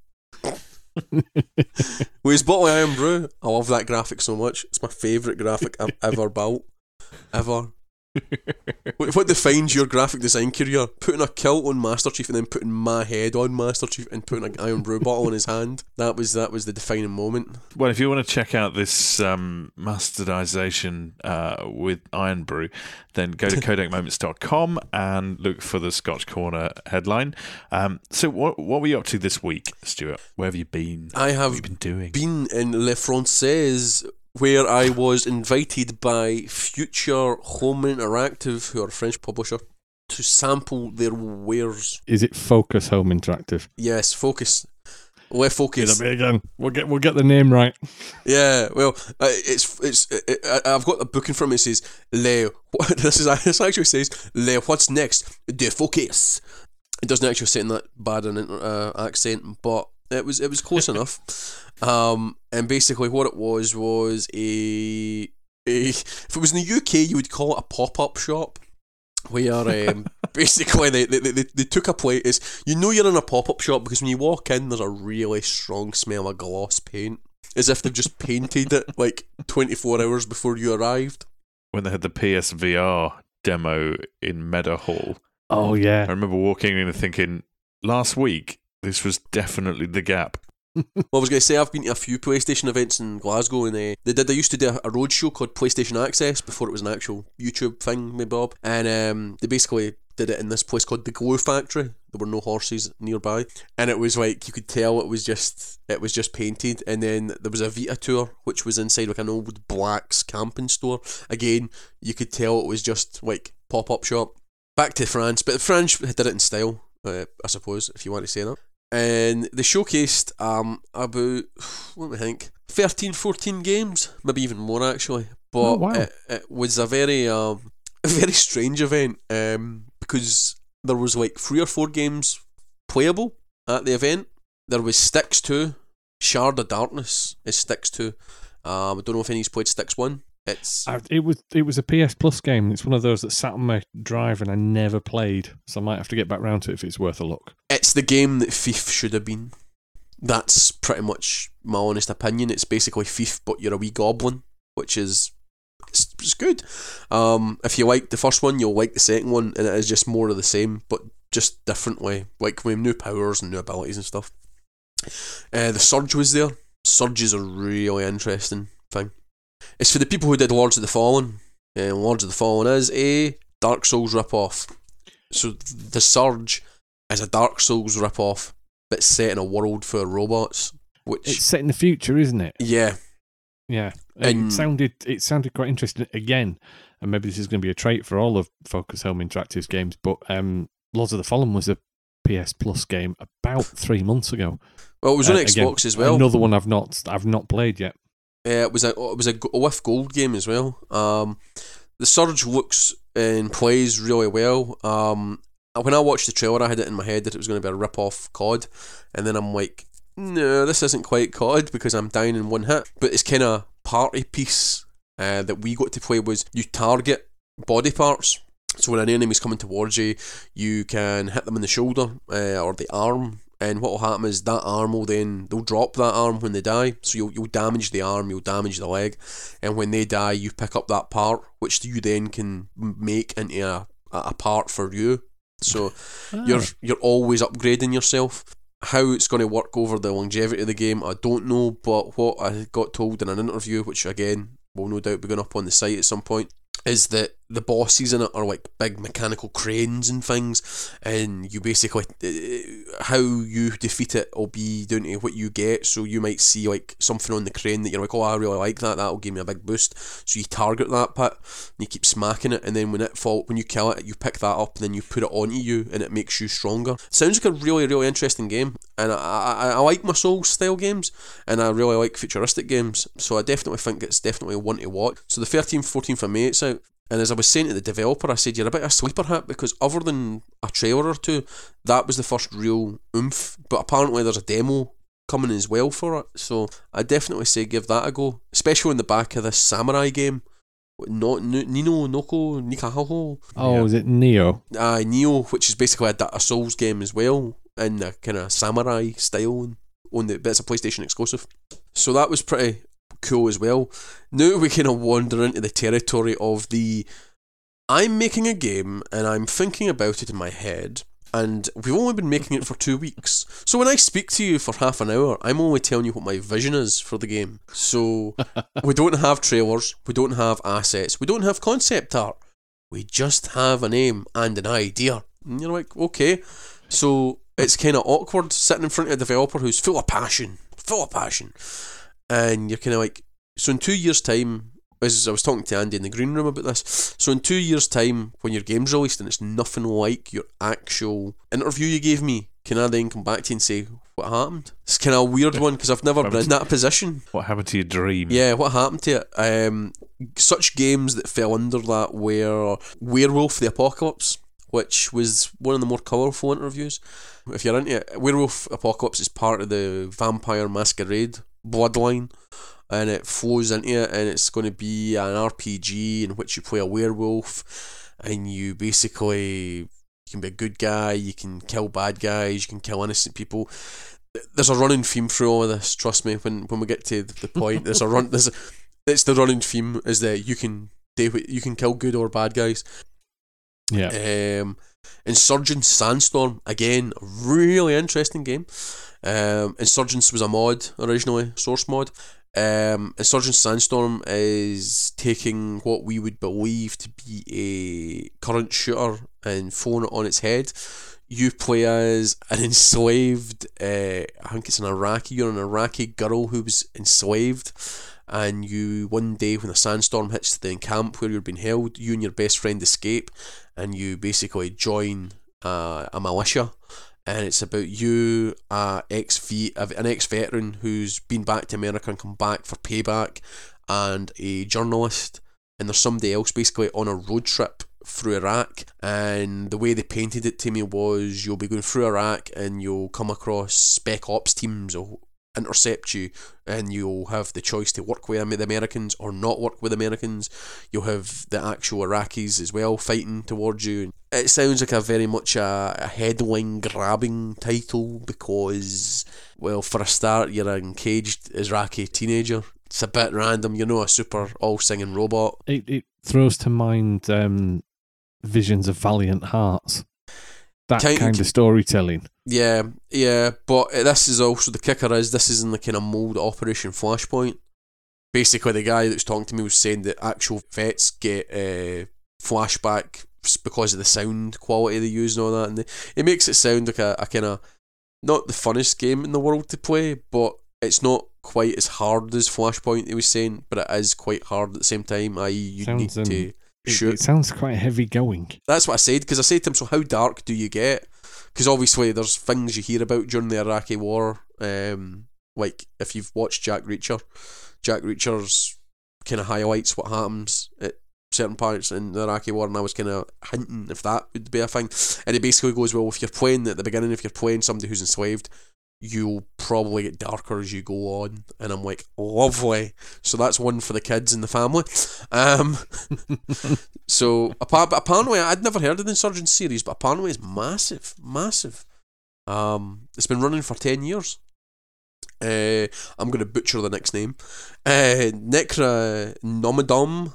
Speaker 3: With his bottle of Irn-Bru, I love that graphic so much. It's my favourite graphic I've ever built. Ever. What, what defines your graphic design career? Putting a kilt on Master Chief and then putting my head on Master Chief and putting an Irn-Bru bottle in his hand. That was that was the defining moment.
Speaker 1: Well, if you want to check out this um, mustardization uh, with Irn-Bru, then go to codecmoments.com and look for the Scotch Corner headline. Um, so, what what were you up to this week, Stuart? Where have you been?
Speaker 3: I
Speaker 1: What have
Speaker 3: have
Speaker 1: you been doing?
Speaker 3: been in Le Française where I was invited by Future Home Interactive, who are a French publisher, to sample their wares.
Speaker 2: Is it Focus Home Interactive?
Speaker 3: Yes, focus. Le
Speaker 2: Is
Speaker 3: Focus.
Speaker 2: that me again? We'll get we'll get the name right.
Speaker 3: Yeah, well, uh, it's it's. It, I, I've got the booking from it. It says Le. This is this actually says Le. What's next? De focus. It doesn't actually say in that bad an uh, accent, but it was it was close enough. Um, and basically, what it was was a, a if it was in the UK, you would call it a pop up shop. Where um, basically they, they, they, they took a plate is you know you're in a pop up shop because when you walk in there's a really strong smell of gloss paint as if they've just painted it like 24 hours before you arrived.
Speaker 1: When they had the PSVR demo in Meadowhall.
Speaker 2: Oh yeah.
Speaker 1: I remember walking in and thinking, last week, this was definitely the gap.
Speaker 3: Well, I was going to say I've been to a few PlayStation events in Glasgow, and uh, they did. They used to do a road show called PlayStation Access before it was an actual YouTube thing, maybe Bob. And um, they basically did it in this place called the Glue Factory. There were no horses nearby, and it was like you could tell it was just it was just painted. And then there was a Vita tour, which was inside like an old Blacks camping store. Again, you could tell it was just like pop up shop. Back to France, but France did it in style, uh, I suppose, if you want to say that. And they showcased um about do we think 13 14 games maybe even more actually. But
Speaker 2: Oh, wow.
Speaker 3: it, it was a very um a very strange event um because there was like three or four games playable at the event. There was Styx 2 Shard of Darkness is Styx 2 um I don't know if any's played Styx 1 it's
Speaker 2: I, it was it was a PS Plus game. It's one of those that sat on my drive and I never played, so I might have to get back round to it if it's worth a look.
Speaker 3: it's the game that Thief should have been. That's pretty much my honest opinion. It's basically Thief, but you're a wee goblin, which is it's, it's good. Um, if you like the first one, you'll like the second one, and it is just more of the same, but just differently, like with new powers and new abilities and stuff. Uh, the Surge was there. Surge is a really interesting thing. It's for the people who did Lords of the Fallen. And Lords of the Fallen is a Dark Souls rip-off. So the Surge is a Dark Souls rip-off, but set in a world for robots. Which
Speaker 2: It's set in the future, isn't it?
Speaker 3: yeah,
Speaker 2: Yeah.
Speaker 3: And-
Speaker 2: it sounded it sounded quite interesting again, and maybe this is going to be a trait for all of Focus Home Interactive's games. But um, Lords of the Fallen was a PS Plus game about three months ago.
Speaker 3: well, it was on
Speaker 2: Uh, again,
Speaker 3: Xbox as well.
Speaker 2: Another one I've not I've not played yet.
Speaker 3: Uh, it was a it was a, a with gold game as well. Um, the Surge looks and plays really well. Um, when I watched the trailer, I had it in my head that it was going to be a rip off COD, and then I'm like, no, this isn't quite COD because I'm dying in one hit. But it's kind of party piece uh, that we got to play was you target body parts. So when an enemy's coming towards you, you can hit them in the shoulder uh, or the arm, and what will happen is that arm will then they'll drop that arm when they die. So you'll you'll damage the arm, you'll damage the leg, and when they die, you pick up that part, which you then can make into a a part for you So
Speaker 2: Ah.
Speaker 3: you're you're always upgrading yourself. How it's going to work over the longevity of the game, I don't know. But what I got told in an interview, which again will no doubt be going up on the site at some point, is that the bosses in it are like big mechanical cranes and things, and you basically uh, how you defeat it will be down to what you get. So you might see like something on the crane that you're like, oh, I really like that. That'll give me a big boost. So you target that pit, and you keep smacking it, and then when it fall, when you kill it, you pick that up, and then you put it onto you, and it makes you stronger. Sounds like a really, really interesting game, and I, I, I like my Souls style games, and I really like futuristic games. So I definitely think it's definitely one to watch. So the 13th, 14th of May, it's out. And as I was saying to the developer, I said, You're a bit of a sleeper hit because other than a trailer or two, that was the first real oomph. But apparently, there's a demo coming as well for it. So I definitely say give that a go, especially on the back of this samurai game. Not Nino Noko Nikahaho.
Speaker 2: Oh,
Speaker 1: Yeah.
Speaker 2: is it Nioh?
Speaker 3: Uh, Nioh, which is basically a, da- a Souls game as well, in a kind of samurai style, and on the but it's a PlayStation exclusive. So that was pretty cool as well. Now we kind of wander into the territory of the I'm making a game and I'm thinking about it in my head. And we've only been making it for two weeks. So when I speak to you for half an hour, I'm only telling you what my vision is for the game. So we don't have trailers, we don't have assets, we don't have concept art. We just have a name and an idea. And you're like, okay. So it's kind of awkward sitting in front of a developer who's full of passion, full of passion. And you're kind of like, so in two years' time, as I was talking to Andy in the green room about this, so in two years' time, when your game's released and it's nothing like your actual interview you gave me, can I then come back to you and say, what happened? It's kind of a weird one because I've never been in that position.
Speaker 1: What happened to your dream?
Speaker 3: Yeah, what happened to it? Um, such games that fell under that were Werewolf the Apocalypse, which was one of the more colourful interviews. If you're into it, Werewolf Apocalypse is part of the Vampire Masquerade bloodline, and it flows into it, and it's going to be an RPG in which you play a werewolf, and you basically you can be a good guy, you can kill bad guys, you can kill innocent people. There's a running theme through all of this. Trust me. When when we get to the point, there's a run. There's a, it's the running theme is that you can you can kill good or bad guys.
Speaker 2: Yeah.
Speaker 3: Um, Insurgents Sandstorm again, really interesting game. Um, Insurgents was a mod originally, source mod. Um, Insurgents Sandstorm is taking what we would believe to be a current shooter and throwing it on its head. You play as an enslaved, uh, I think it's an Iraqi, you're an Iraqi girl who was enslaved and you one day when a sandstorm hits the camp where you're being held, you and your best friend escape, and you basically join uh, a militia, and it's about you, uh, ex an ex veteran who's been back to America and come back for payback, and a journalist, and there's somebody else basically on a road trip through Iraq. And the way they painted it to me was you'll be going through Iraq and you'll come across spec ops teams. or intercept you and you'll have the choice to work with the Americans or not work with Americans. You'll have the actual Iraqis as well fighting towards you. It sounds like a very much a, a headline grabbing title because, well, for a start, you're an caged Iraqi teenager. It's a bit random, you're not a super all singing robot.
Speaker 2: It, it throws to mind um, visions of Valiant Hearts. That
Speaker 3: Kind-
Speaker 2: kind of storytelling.
Speaker 3: Yeah, yeah, but this is also the kicker is this is in the kind of mold Operation Flashpoint. Basically, the guy that was talking to me was saying that actual vets get uh, flashback because of the sound quality they use and all that, and the, it makes it sound like a, a kind of not the funnest game in the world to play, but it's not quite as hard as Flashpoint. He was saying, but it is quite hard at the same time. I.e., you
Speaker 2: Sounds,
Speaker 3: need to
Speaker 2: It, it sounds quite heavy going.
Speaker 3: that's what I said because I said to him, "So how dark do you get?" Because obviously there's things you hear about during the Iraqi War. Um, like if you've watched Jack Reacher, Jack Reacher's kind of highlights what happens at certain parts in the Iraqi War, and I was kind of hinting if that would be a thing. And it basically goes, "Well, if you're playing at the beginning, if you're playing somebody who's enslaved." You'll probably get darker as you go on, and I'm like, lovely. So that's one for the kids and the family. Um, so apart, but apparently, I'd never heard of the Insurgent series, but apparently it's massive, massive. Um, it's been running for ten years. Uh, I'm going to butcher the next name. Uh, Necra Nomadom,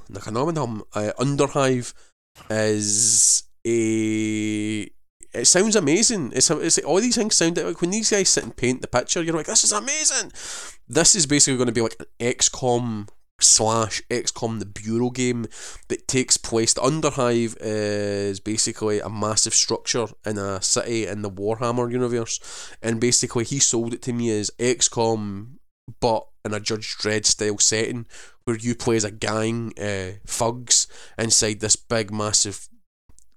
Speaker 3: uh, Underhive is a it sounds amazing. It's, it's all these things sound like when these guys sit and paint the picture, you're like, this is amazing. This is basically going to be like an XCOM slash XCOM the Bureau game that takes place. The Underhive is basically a massive structure in a city in the Warhammer universe, and basically he sold it to me as XCOM but in a Judge Dredd style setting where you play as a gang uh, thugs inside this big massive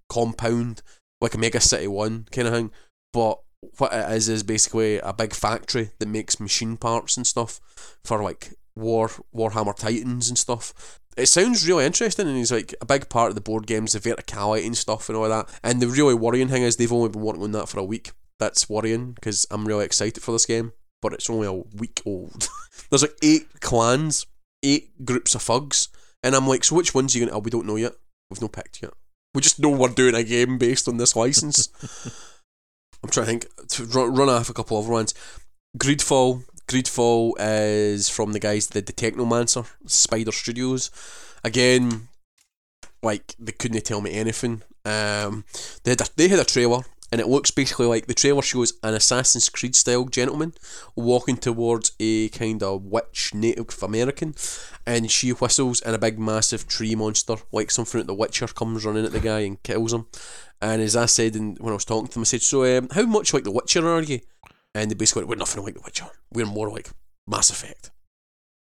Speaker 3: compound like a Mega City One kind of thing. But what it is is basically a big factory that makes machine parts and stuff for like War Warhammer Titans and stuff. It sounds really interesting, and it's like a big part of the board games, the verticality and stuff and all that. And the really worrying thing is they've only been working on that for a week. That's worrying because I'm really excited for this game, but it's only a week old. There's like eight clans, eight groups of thugs, and I'm like, so which ones are you gonna? Oh, we don't know yet. We've no picked yet. We just know we're doing a game based on this license. I'm trying to think to run, run off a couple other ones. Greedfall. Greedfall is from the guys that did the Technomancer, Spider Studios. Again, like they couldn't tell me anything. Um, they had a, they had a trailer, and it looks basically like the trailer shows an Assassin's Creed style gentleman walking towards a kind of witch Native American, and she whistles, and a big massive tree monster, like something at The Witcher, comes running at the guy and kills him. And as I said in, when I was talking to them, I said, "So, um, how much like The Witcher are you?" And they basically went, "We're nothing like The Witcher. We're more like Mass Effect."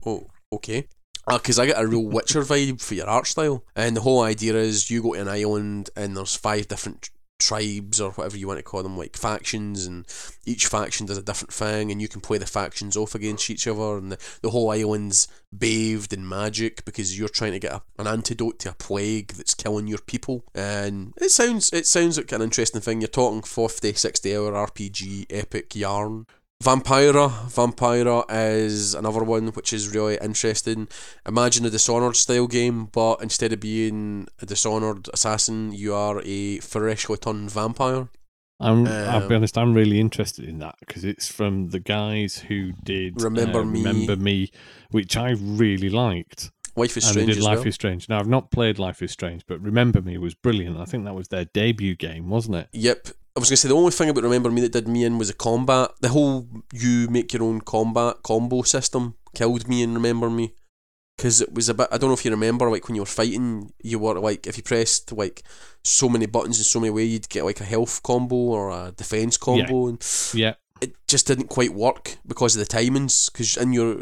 Speaker 3: Oh, okay. Because I get a real Witcher vibe for your art style, and the whole idea is you go to an island and there's five different tribes or whatever you want to call them, like factions, and each faction does a different thing, and you can play the factions off against each other, and the, the whole island's bathed in magic because you're trying to get a, an antidote to a plague that's killing your people. And it sounds it sounds like an interesting thing. You're talking 50, 60 hour RPG epic yarn. Vampira. Vampira is another one which is really interesting. Imagine a Dishonored style game, but instead of being a Dishonored assassin, you are a freshly turned vampire.
Speaker 2: I'm, I'll be
Speaker 3: Um,
Speaker 2: honest, I'm really interested in that because it's from the guys who did
Speaker 3: Remember
Speaker 2: uh,
Speaker 3: Me.
Speaker 2: Remember Me, which I really liked.
Speaker 3: Life is
Speaker 2: and they did Life
Speaker 3: well.
Speaker 2: is Strange. Now, I've not played Life is Strange, but Remember Me was brilliant. I think that was their debut game, wasn't it?
Speaker 3: Yep. I was going to say the only thing about Remember Me that did me in was the combat. The whole you make your own combat combo system killed me in Remember Me. Because it was a bit, I don't know if you remember, like when you were fighting, you were like, if you pressed like so many buttons in so many ways, you'd get like a health combo or a defense combo. And
Speaker 2: Yeah.
Speaker 3: it just didn't quite work because of the timings. Because in your,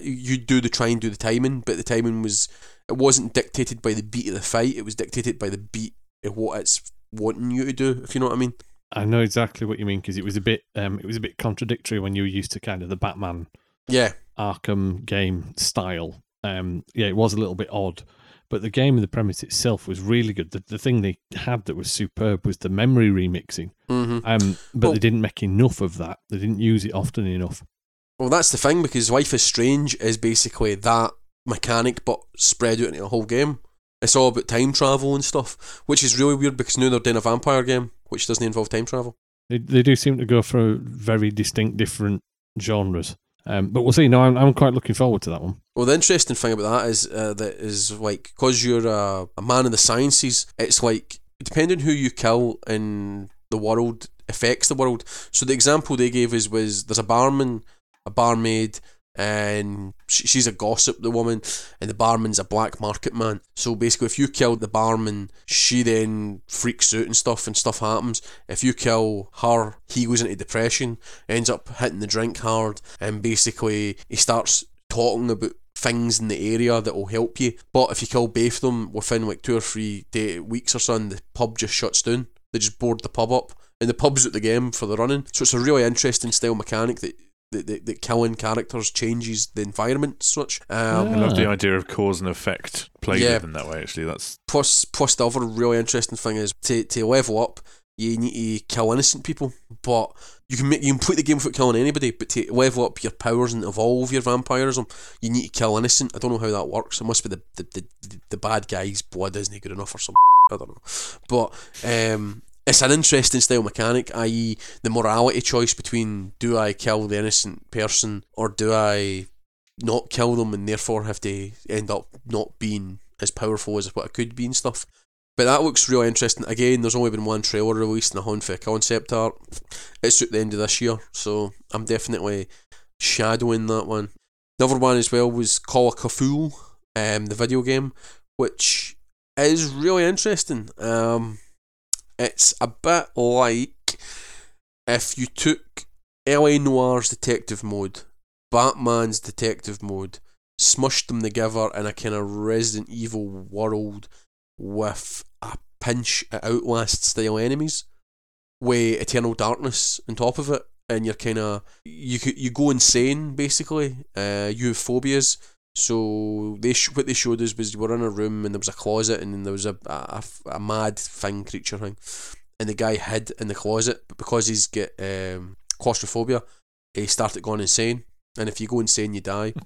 Speaker 3: you do the try and do the timing, but the timing was, it wasn't dictated by the beat of the fight, it was dictated by the beat of what it's wanting you to do, if you know what I mean.
Speaker 2: I know exactly what you mean because it was a bit, um, it was a bit contradictory when you were used to kind of the Batman
Speaker 3: Yeah,
Speaker 2: Arkham game style. Um, yeah, it was a little bit odd, but the game and the premise itself was really good. The, the thing they had that was superb was the memory remixing.
Speaker 3: hmm
Speaker 2: Um, but
Speaker 3: Well-
Speaker 2: they didn't make enough of that. They didn't use it often enough.
Speaker 3: Well, that's the thing because Life is Strange is basically that mechanic, but spread out into a whole game. It's all about time travel and stuff, which is really weird because now they're doing a vampire game, which doesn't involve time travel.
Speaker 2: They they do seem to go for very distinct, different genres. Um, but we'll see. No, I'm I'm quite looking forward to that one.
Speaker 3: Well, the interesting thing about that is uh, that is like because you're a, a man of the sciences, it's like depending who you kill in the world affects the world. So the example they gave is was there's a barman, a barmaid, and she's a gossip, the woman, and the barman's a black market man. So basically, if you kill the barman, she then freaks out and stuff, and stuff happens. If you kill her, he goes into depression, ends up hitting the drink hard, and basically he starts talking about things in the area that will help you. But if you kill both of them within like two or three day, weeks or something, the pub just shuts down. They just board the pub up, and the pub's at the game for the running. So it's a really interesting style mechanic that. That, that, that killing characters changes the environment such. Um,
Speaker 1: I love the idea of cause and effect played
Speaker 3: Yeah.
Speaker 1: with in that way. Actually, that's
Speaker 3: plus, plus the other really interesting thing is to, to level up, you need to kill innocent people, but you can make you can play the game without killing anybody. But to level up your powers and evolve your vampirism, you need to kill innocent. I don't know how that works. It must be the the, the, the bad guy's blood isn't good enough or something. I don't know, but um, it's an interesting style mechanic. I.e., the morality choice between do I kill the innocent person or do I not kill them and therefore have to end up not being as powerful as what I could be and stuff. But that looks really interesting. Again, there's only been one trailer released and a hunt for concept art. It's at the end of this year, so I'm definitely shadowing that one. Another one as well was Call of Cthulhu, um, the video game, which is really interesting. Um, it's a bit like if you took LA Noire's detective mode, Batman's detective mode, smushed them together in a kind of Resident Evil world with a pinch of Outlast style enemies with Eternal Darkness on top of it, and you're kind of you you go insane basically. Uh, you have phobias. So they sh- what they showed us was we were in a room and there was a closet and there was a, a, a mad thing creature thing, and the guy hid in the closet, but because he's got um, claustrophobia, he started going insane. And if you go insane, you die.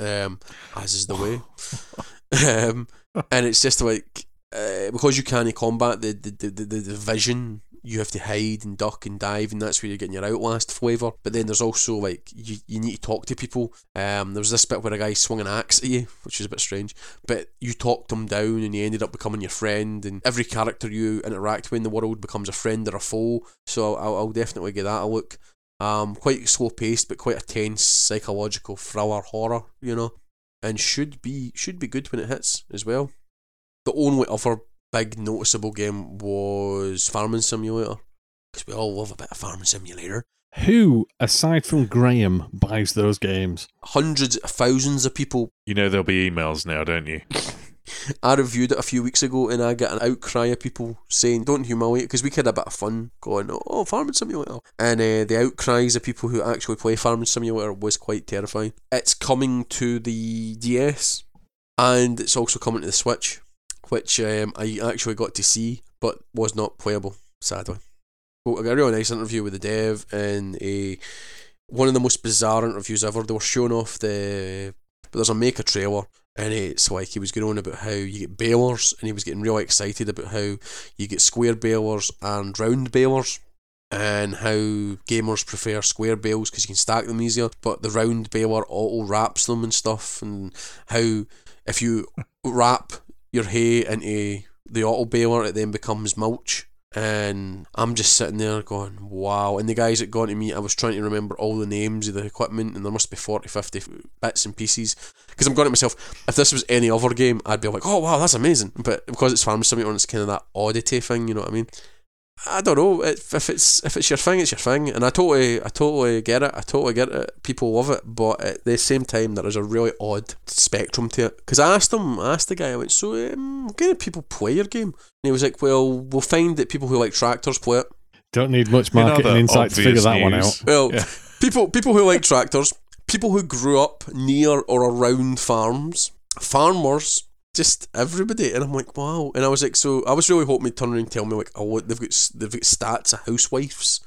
Speaker 3: Um, as is the way. um, and it's just like uh, because you can't combat the the, the, the, the vision you have to hide and duck and dive and that's where you're getting your outlast flavour but then there's also like you, you need to talk to people. Um, there was this bit where a guy swung an axe at you which is a bit strange but you talked him down and he ended up becoming your friend and every character you interact with in the world becomes a friend or a foe. So I'll, I'll definitely give that a look. Um, quite slow paced but quite a tense psychological thriller horror you know and should be should be good when it hits as well. The only other big noticeable game was Farming Simulator because we all love a bit of Farming Simulator.
Speaker 2: Who, aside from Graham, buys those games?
Speaker 3: Hundreds, thousands of people.
Speaker 1: You know there'll be emails now, don't you?
Speaker 3: I reviewed it a few weeks ago and I got an outcry of people saying, don't humiliate, because we had a bit of fun going, oh, Farming Simulator. And uh, the outcries of people who actually play Farming Simulator was quite terrifying. It's coming to the DS and it's also coming to the Switch which um, I actually got to see, but was not playable, sadly. But I got a really nice interview with the dev, and a one of the most bizarre interviews ever. They were showing off the, but there's a maker trailer, and it's like he was going on about how you get balers, and he was getting really excited about how you get square balers and round balers. And how gamers prefer square bales because you can stack them easier, but the round baler auto wraps them and stuff, and how if you wrap your hay into the auto baler, it then becomes mulch. And I'm just sitting there going, wow. And the guys that got to me, I was trying to remember all the names of the equipment, and there must be 40, 50 bits and pieces. Because I'm going to myself, if this was any other game, I'd be like, oh, wow, that's amazing. But because it's Farm Simulator, it's kind of that oddity thing, you know what I mean? I don't know if it's if it's your thing, it's your thing, and I totally I totally get it. I totally get it. People love it, but at the same time, there is a really odd spectrum to it. Because I asked him, I asked the guy, I went, "So, um, what kind of people play your game?" And he was like, "Well, we'll find that people who like tractors play it.
Speaker 2: Don't need much
Speaker 1: In
Speaker 2: marketing
Speaker 1: other
Speaker 2: insight to figure
Speaker 1: obvious
Speaker 2: that one out.
Speaker 3: Well,
Speaker 1: Yeah.
Speaker 3: people people who like tractors, people who grew up near or around farms, farmers." Just everybody, and I'm like, wow. And I was like, so I was really hoping he'd turn around and tell me like, oh, they've got, they've got stats of housewives.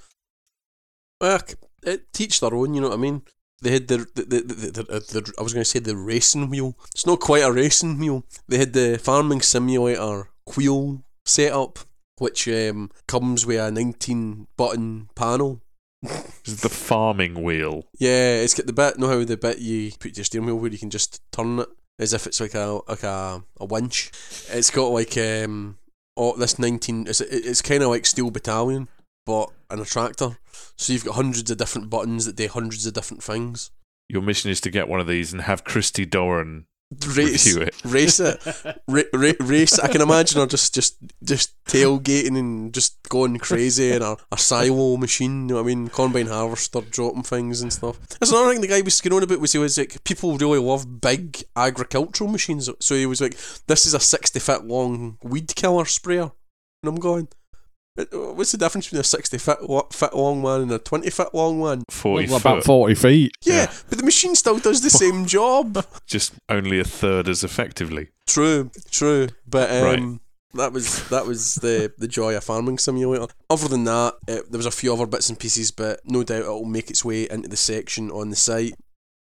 Speaker 3: Well, it, teach their own, you know what I mean? They had the the, the, the, I was going to say the racing wheel. It's not quite a racing wheel. They had the farming simulator wheel setup, which um, comes with a 19 button panel.
Speaker 1: The farming wheel.
Speaker 3: Yeah, it's got the bit. Know how the bit you put your steering wheel where you can just turn it as if it's like a like a, a winch. It's got like um oh this 19. It's it's kind of like Steel Battalion, but an a tractor. So you've got hundreds of different buttons that do hundreds of different things.
Speaker 1: Your mission is to get one of these and have Christie Doran
Speaker 3: Race,
Speaker 1: it.
Speaker 3: race it, ra- ra- race. I can imagine her just, just, just tailgating and just going crazy in a, a silo machine. You know what I mean? Combine harvester dropping things and stuff. That's another thing the guy was going on about was he was like people really love big agricultural machines. So he was like, this is a sixty foot long weed killer sprayer, and I'm going. "Uh, What's the difference between a sixty foot lo- foot long one and a twenty foot long one?
Speaker 1: 40
Speaker 2: Well,
Speaker 1: foot.
Speaker 2: about 40 feet.
Speaker 3: Yeah,
Speaker 1: Yeah.
Speaker 3: but the machine still does the same job.
Speaker 1: Just only a third as effectively.
Speaker 3: True, true. But um,
Speaker 1: Right.
Speaker 3: that was that was the the joy of farming simulator. Other than that, uh, there was a few other bits and pieces, but no doubt it'll make its way into the section on the site.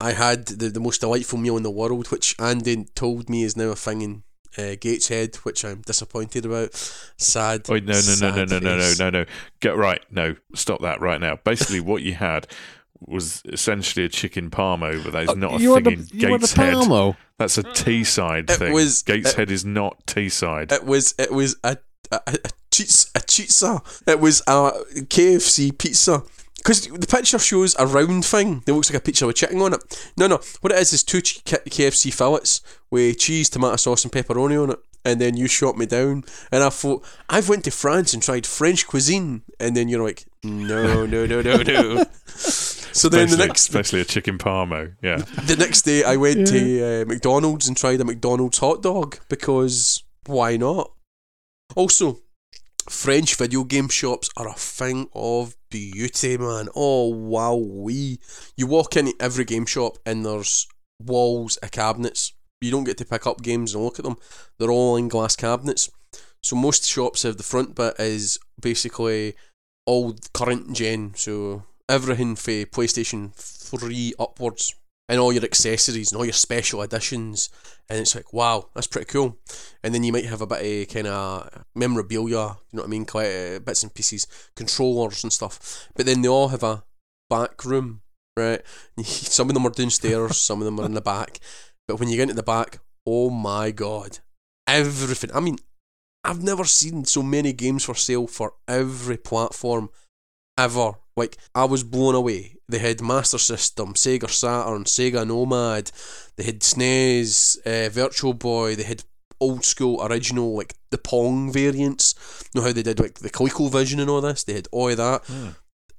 Speaker 3: I had the, the most delightful meal in the world, which Andy told me is now a thing in uh, Gateshead, which I'm disappointed about. Sad.
Speaker 1: Oh, no, no, no, no,
Speaker 3: sad
Speaker 1: no, no, no,
Speaker 3: face.
Speaker 1: no, no. Get right. No, stop that right now. Basically, what you had was essentially a chicken parmo, but that is
Speaker 2: Uh,
Speaker 1: not a thing
Speaker 2: had
Speaker 1: in Gateshead. That's a Teesside
Speaker 3: It
Speaker 1: thing.
Speaker 3: was-
Speaker 1: Gateshead is not Teesside.
Speaker 3: It was it was a a, a, a pizza. It was a KFC pizza. Because the picture shows a round thing that looks like a pizza with chicken on it. No, no. What it is is two KFC fillets with cheese, tomato sauce, and pepperoni on it. And then you shot me down, and I thought I've went to France and tried French cuisine, and then you're like, no, no, no, no, no. so then the next
Speaker 1: especially a chicken parmo. Yeah.
Speaker 3: the next day I went to uh, McDonald's and tried a McDonald's hot dog because why not? Also, French video game shops are a thing of beauty, man. Oh wow, we you walk into every game shop and there's walls of cabinets. You don't get to pick up games and look at them. They're all in glass cabinets. So most shops have the front bit is basically all current gen, so everything for PlayStation 3 upwards, and all your accessories and all your special editions. And it's like, wow, that's pretty cool. And then you might have a bit of kind of memorabilia, you know what I mean? Quite uh, bits and pieces, controllers and stuff. But then they all have a back room, right? Some of them are downstairs, some of them are in the back. But when you get into the back, oh my god, everything. I mean, I've never seen so many games for sale for every platform ever. Like I was blown away. They had Master System, Sega Saturn, Sega Nomad. They had SNES, uh, Virtual Boy. They had old school original like the Pong variants. You know how they did like the ColecoVision and all this. They had all of that.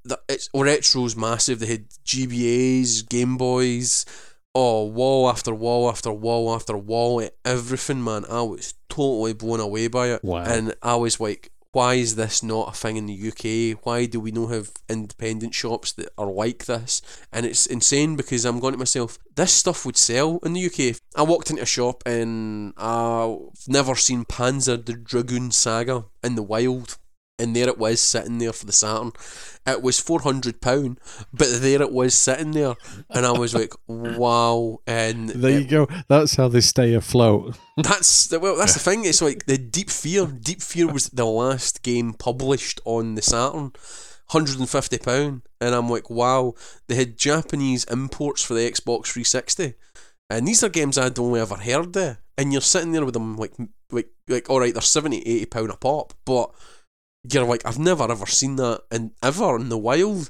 Speaker 3: The, it's retro's massive. They had GBA's, Game Boys. Oh, wall after wall after wall after wall, everything, man. I was totally blown away by it.
Speaker 2: Wow.
Speaker 3: And I was like, why is this not a thing in the UK? Why do we not have independent shops that are like this? And it's insane because I'm going to myself, this stuff would sell in the UK. I walked into a shop and I've never seen Panzer the Dragoon Saga in the wild. And there it was sitting there for the Saturn. It was four hundred pound, but there it was sitting there, and I was like, "Wow!" And
Speaker 2: There
Speaker 3: it
Speaker 2: you go. That's how they stay afloat.
Speaker 3: that's the, well, that's the thing. It's like the Deep Fear. Deep Fear was the last game published on the Saturn, hundred and fifty pound, and I'm like, wow. They had Japanese imports for the Xbox 360, and these are games I'd only ever heard of. And you're sitting there with them like, like, like, all right, they're 70, 80 pound a pop, but you're like, I've never ever seen that in ever in the wild.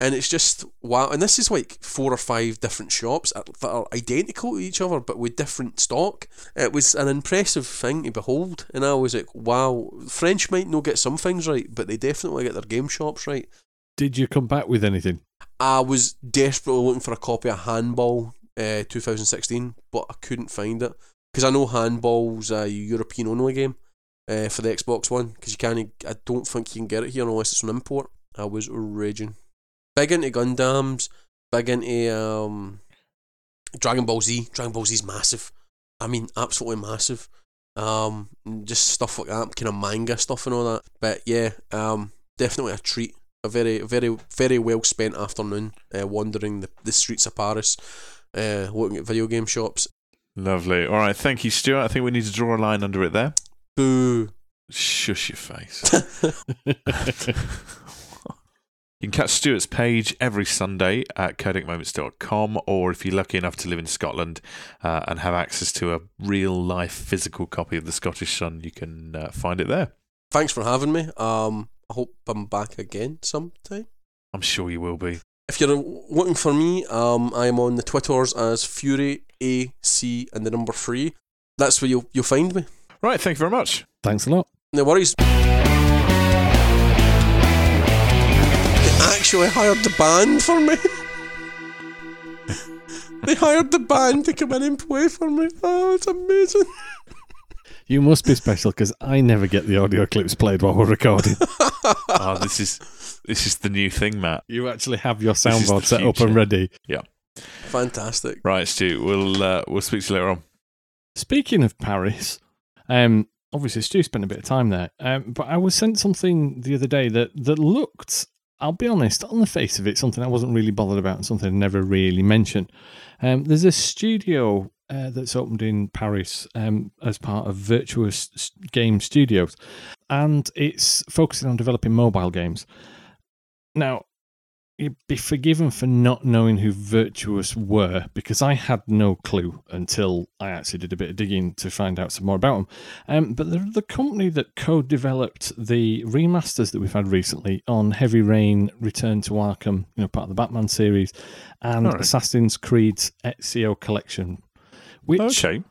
Speaker 3: And it's just wow. And this is like four or five different shops that are identical to each other, but with different stock. It was an impressive thing to behold. And I was like, wow, French might not get some things right, but they definitely get their game shops right.
Speaker 2: Did you come back with anything?
Speaker 3: I was desperately looking for a copy of Handball uh, 2016, but I couldn't find it. Because I know Handball's a European only game uh, for the Xbox One, because you can't, I don't think you can get it here unless it's an import. I was raging. Big into Gundams, big into um, Dragon Ball Z. Dragon Ball Z is massive. I mean, absolutely massive. Um, just stuff like that, kind of manga stuff and all that. But yeah, um, definitely a treat. A very, very, very well spent afternoon uh, wandering the, the streets of Paris, uh, looking at video game shops.
Speaker 1: Lovely. All right. Thank you, Stuart. I think we need to draw a line under it there.
Speaker 3: Boo.
Speaker 1: Shush your face. You can catch Stuart's page every Sunday at codecmoments.com, or if you're lucky enough to live in Scotland uh, and have access to a real life physical copy of the Scottish Sun, you can uh, find it there.
Speaker 3: Thanks for having me. Um, I hope I'm back again sometime.
Speaker 1: I'm sure you will be.
Speaker 3: If you're looking for me, um, I'm on the Twitters as Fury AC and the number three. That's where you'll you'll find me.
Speaker 1: Right. Thank you very much.
Speaker 2: Thanks a lot.
Speaker 3: No worries. They actually hired the band for me. they hired the band to come in and play for me. Oh, it's amazing.
Speaker 2: You must be special because I never get the audio clips played while we're recording.
Speaker 1: oh, this is this is the new thing, Matt.
Speaker 2: you actually have your soundboard set up and ready. Yeah.
Speaker 3: Fantastic.
Speaker 1: Right, Stu. We'll uh, we'll speak to you later on.
Speaker 2: Speaking of Paris, um, obviously Stu spent a bit of time there, um, but I was sent something the other day that that looked. I'll be honest, on the face of it, something I wasn't really bothered about and something I never really mentioned. Um, there's a studio uh, that's opened in Paris um, as part of Virtuos Game Studios, and it's focusing on developing mobile games. Now, be forgiven for not knowing who Virtuos were because I had no clue until I actually did a bit of digging to find out some more about them. Um, but they're the company that co-developed the remasters that we've had recently on Heavy Rain, Return to Arkham, you know, part of the Batman series, and
Speaker 1: right.
Speaker 2: Assassin's Creed's Ezio collection. Which
Speaker 1: Okay.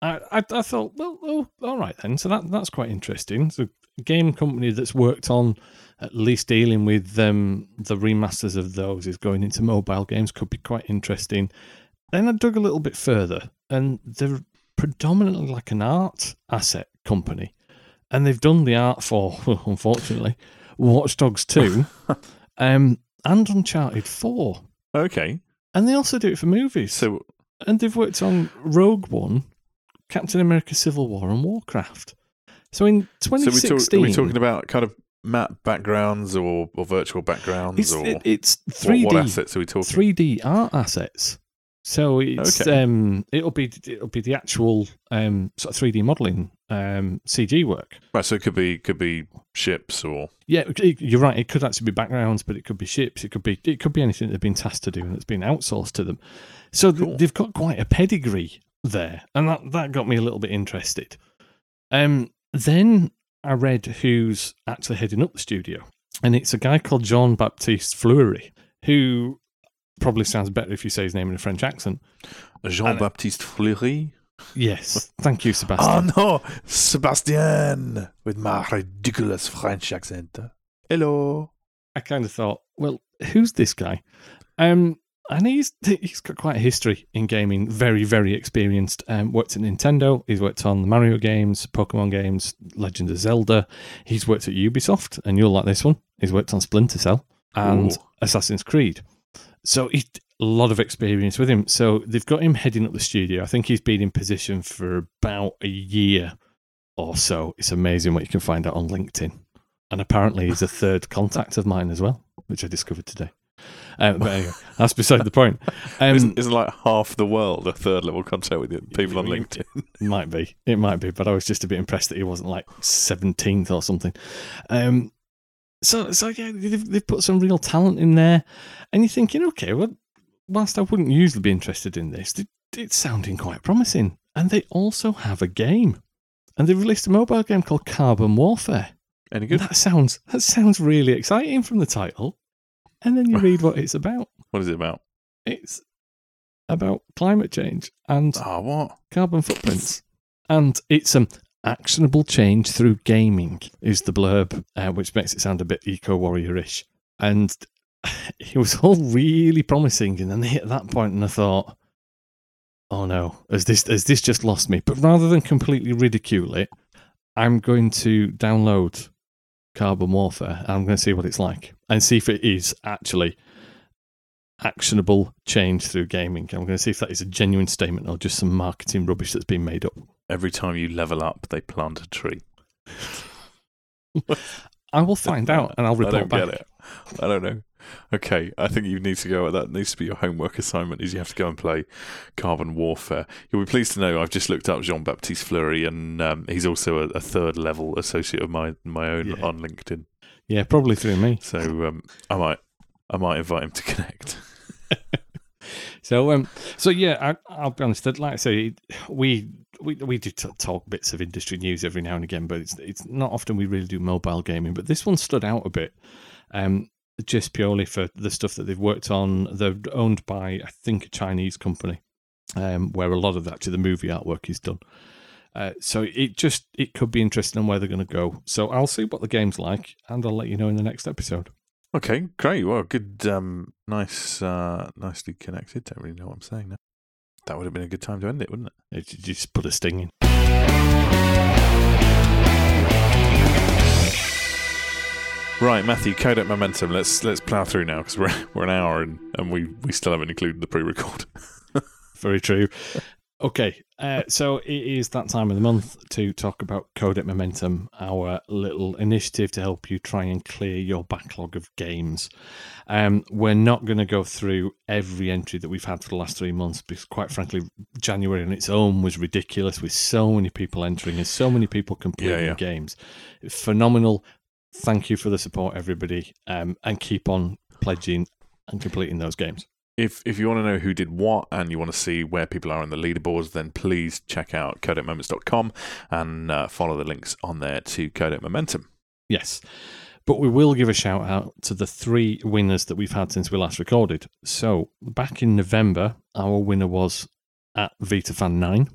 Speaker 2: I, I, I thought, well, oh, all right then. So that that's quite interesting. So a game company that's worked on at least dealing with um, the remasters of those is going into mobile games could be quite interesting. Then I dug a little bit further, and they're predominantly like an art asset company, and they've done the art for, unfortunately, Watch Dogs Two, um, and Uncharted Four,
Speaker 1: Okay.
Speaker 2: and they also do it for movies
Speaker 1: So
Speaker 2: and they've worked on Rogue One, Captain America: Civil War, and Warcraft. So in
Speaker 1: so we talk, are we talking about kind of map backgrounds or, or virtual backgrounds
Speaker 2: it's,
Speaker 1: or
Speaker 2: it- it's
Speaker 1: what,
Speaker 2: 3D
Speaker 1: what assets are we talking?
Speaker 2: 3D art assets. So it's
Speaker 1: Okay.
Speaker 2: um, it'll be it'll be the actual um, sort of 3D modeling um, CG work.
Speaker 1: Right, so it could be could be ships or
Speaker 2: Yeah, it- you're right. It could actually be backgrounds, but it could be ships. It could be it could be anything they've been tasked to do and that's been outsourced to them. So th- they've got quite a pedigree there, and that that got me a little bit interested. Um, then I read who's actually heading up the studio, and it's a guy called Jean Baptiste Fleury, who probably sounds better if you say his name in a French accent.
Speaker 1: Jean Baptiste Fleury.
Speaker 2: Yes, thank you, Sebastian.
Speaker 1: Oh no, Sebastian, with my ridiculous French accent. Hello.
Speaker 2: I kind of thought, well, who's this guy? Um, and he's he's got quite a history in gaming. Very, very experienced. Um, worked at Nintendo. He's worked on the Mario games, Pokemon games, Legend of Zelda. He's worked at Ubisoft, and you'll like this one. He's worked on Splinter Cell and
Speaker 1: Ooh.
Speaker 2: Assassin's Creed. So he's a lot of experience with him. So they've got him heading up the studio. I think he's been in position for about a year or so. It's amazing what you can find out on LinkedIn. And apparently he's a third contact of mine as well, which I discovered today. Um, but anyway, that's beside the point. Um,
Speaker 1: isn't, isn't like half the world a third level contact with people on LinkedIn?
Speaker 2: might be, it might be, but I was just a bit impressed that he wasn't like seventeenth or something. Um, so, so yeah, they've, they've put some real talent in there, and you're thinking, okay, well, whilst I wouldn't usually be interested in this, it, it's sounding quite promising. And they also have a game, and they've released a mobile game called Carbon Warfare.
Speaker 1: Any good?
Speaker 2: That sounds that sounds really exciting from the title, and then you read what it's about.
Speaker 1: What is it about?
Speaker 2: It's about climate change and
Speaker 1: Ah, what?
Speaker 2: carbon footprints, and it's um actionable change through gaming is the blurb, uh, which makes it sound a bit eco warrior-ish. And it was all really promising, and then they hit that point, and I thought, "Oh no, has this has this just lost me?" But rather than completely ridicule it, I'm going to download Carbon Warfare. And I'm going to see what it's like, and see if it is actually actionable change through gaming. I'm going to see if that is a genuine statement or just some marketing rubbish that's been made up.
Speaker 1: Every time you level up, they plant a tree.
Speaker 2: I will find out and I'll
Speaker 1: I
Speaker 2: report
Speaker 1: don't
Speaker 2: back.
Speaker 1: get it. I don't know. Okay, I think you need to go. That needs to be your homework assignment. Is you have to go and play Carbon Warfare. You'll be pleased to know I've just looked up Jean Baptiste Fleury, and um, he's also a, a third level associate of my my own
Speaker 2: Yeah.
Speaker 1: on LinkedIn.
Speaker 2: Yeah, probably through me.
Speaker 1: So um, I might I might invite him to connect.
Speaker 2: So, um, so yeah, I, I'll be honest. that, Like I say, we we we do t- talk bits of industry news every now and again, but it's it's not often we really do mobile gaming. But this one stood out a bit, um, just purely for the stuff that they've worked on. They're owned by, I think, a Chinese company, um, where a lot of actually the movie artwork is done. Uh, so it just it could be interesting on where they're going to go. So I'll see what the game's like, and I'll let you know in the next episode.
Speaker 1: Okay, great. Well, good, um, nice, uh, nicely connected. Don't really know what I'm saying now. That would have been a good time to end it, wouldn't it?
Speaker 2: It just put a sting in.
Speaker 1: Right, Matthew, codec momentum. Let's let's plow through now because we're we're an hour in and we we still haven't included the pre-record.
Speaker 2: Very true. Okay, uh, so it is that time of the month to talk about Codec Momentum, our little initiative to help you try and clear your backlog of games. Um, we're not going to go through every entry that we've had for the last three months because, quite frankly, January on its own was ridiculous with so many people entering and so many people completing
Speaker 1: yeah.
Speaker 2: games. Phenomenal. Thank you for the support, everybody, um, and keep on pledging and completing those games.
Speaker 1: If if you want to know who did what and you want to see where people are in the leaderboards, then please check out codecmoments.com and uh, follow the links on there to Codec Momentum.
Speaker 2: Yes. But we will give a shout out to the three winners that we've had since we last recorded. So back in November, our winner was at VitaFan9.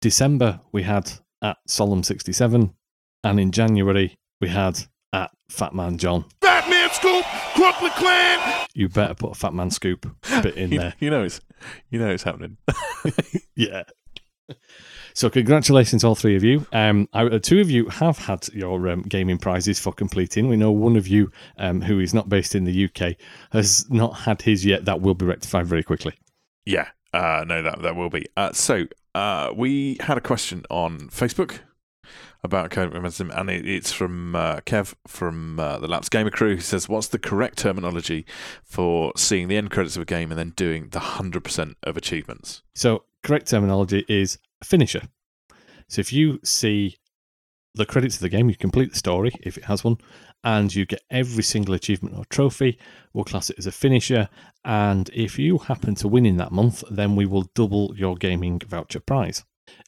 Speaker 2: December, we had at Solemn67. And in January, we had at man John.
Speaker 4: Batman Scoop, Crooklyn Clan.
Speaker 2: You better put a Fat Man Scoop bit in
Speaker 1: You,
Speaker 2: there.
Speaker 1: you know it's you know it's happening.
Speaker 2: Yeah. So congratulations, to all three of you. Um, I, two of you have had your um, gaming prizes for completing. We know one of you, um, who is not based in the UK, has not had his yet. That will be rectified very quickly.
Speaker 1: Yeah, uh, no, that that will be. Uh, so uh, we had a question on Facebook about code momentum, and it, it's from uh, Kev from uh, the Laps Gamer Crew. Who says, "What's the correct terminology for seeing the end credits of a game and then doing the hundred percent of achievements?"
Speaker 2: So correct terminology is finisher. So if you see the credits of the game, you complete the story if it has one, and you get every single achievement or trophy. We'll class it as a finisher. And if you happen to win in that month, then we will double your gaming voucher prize.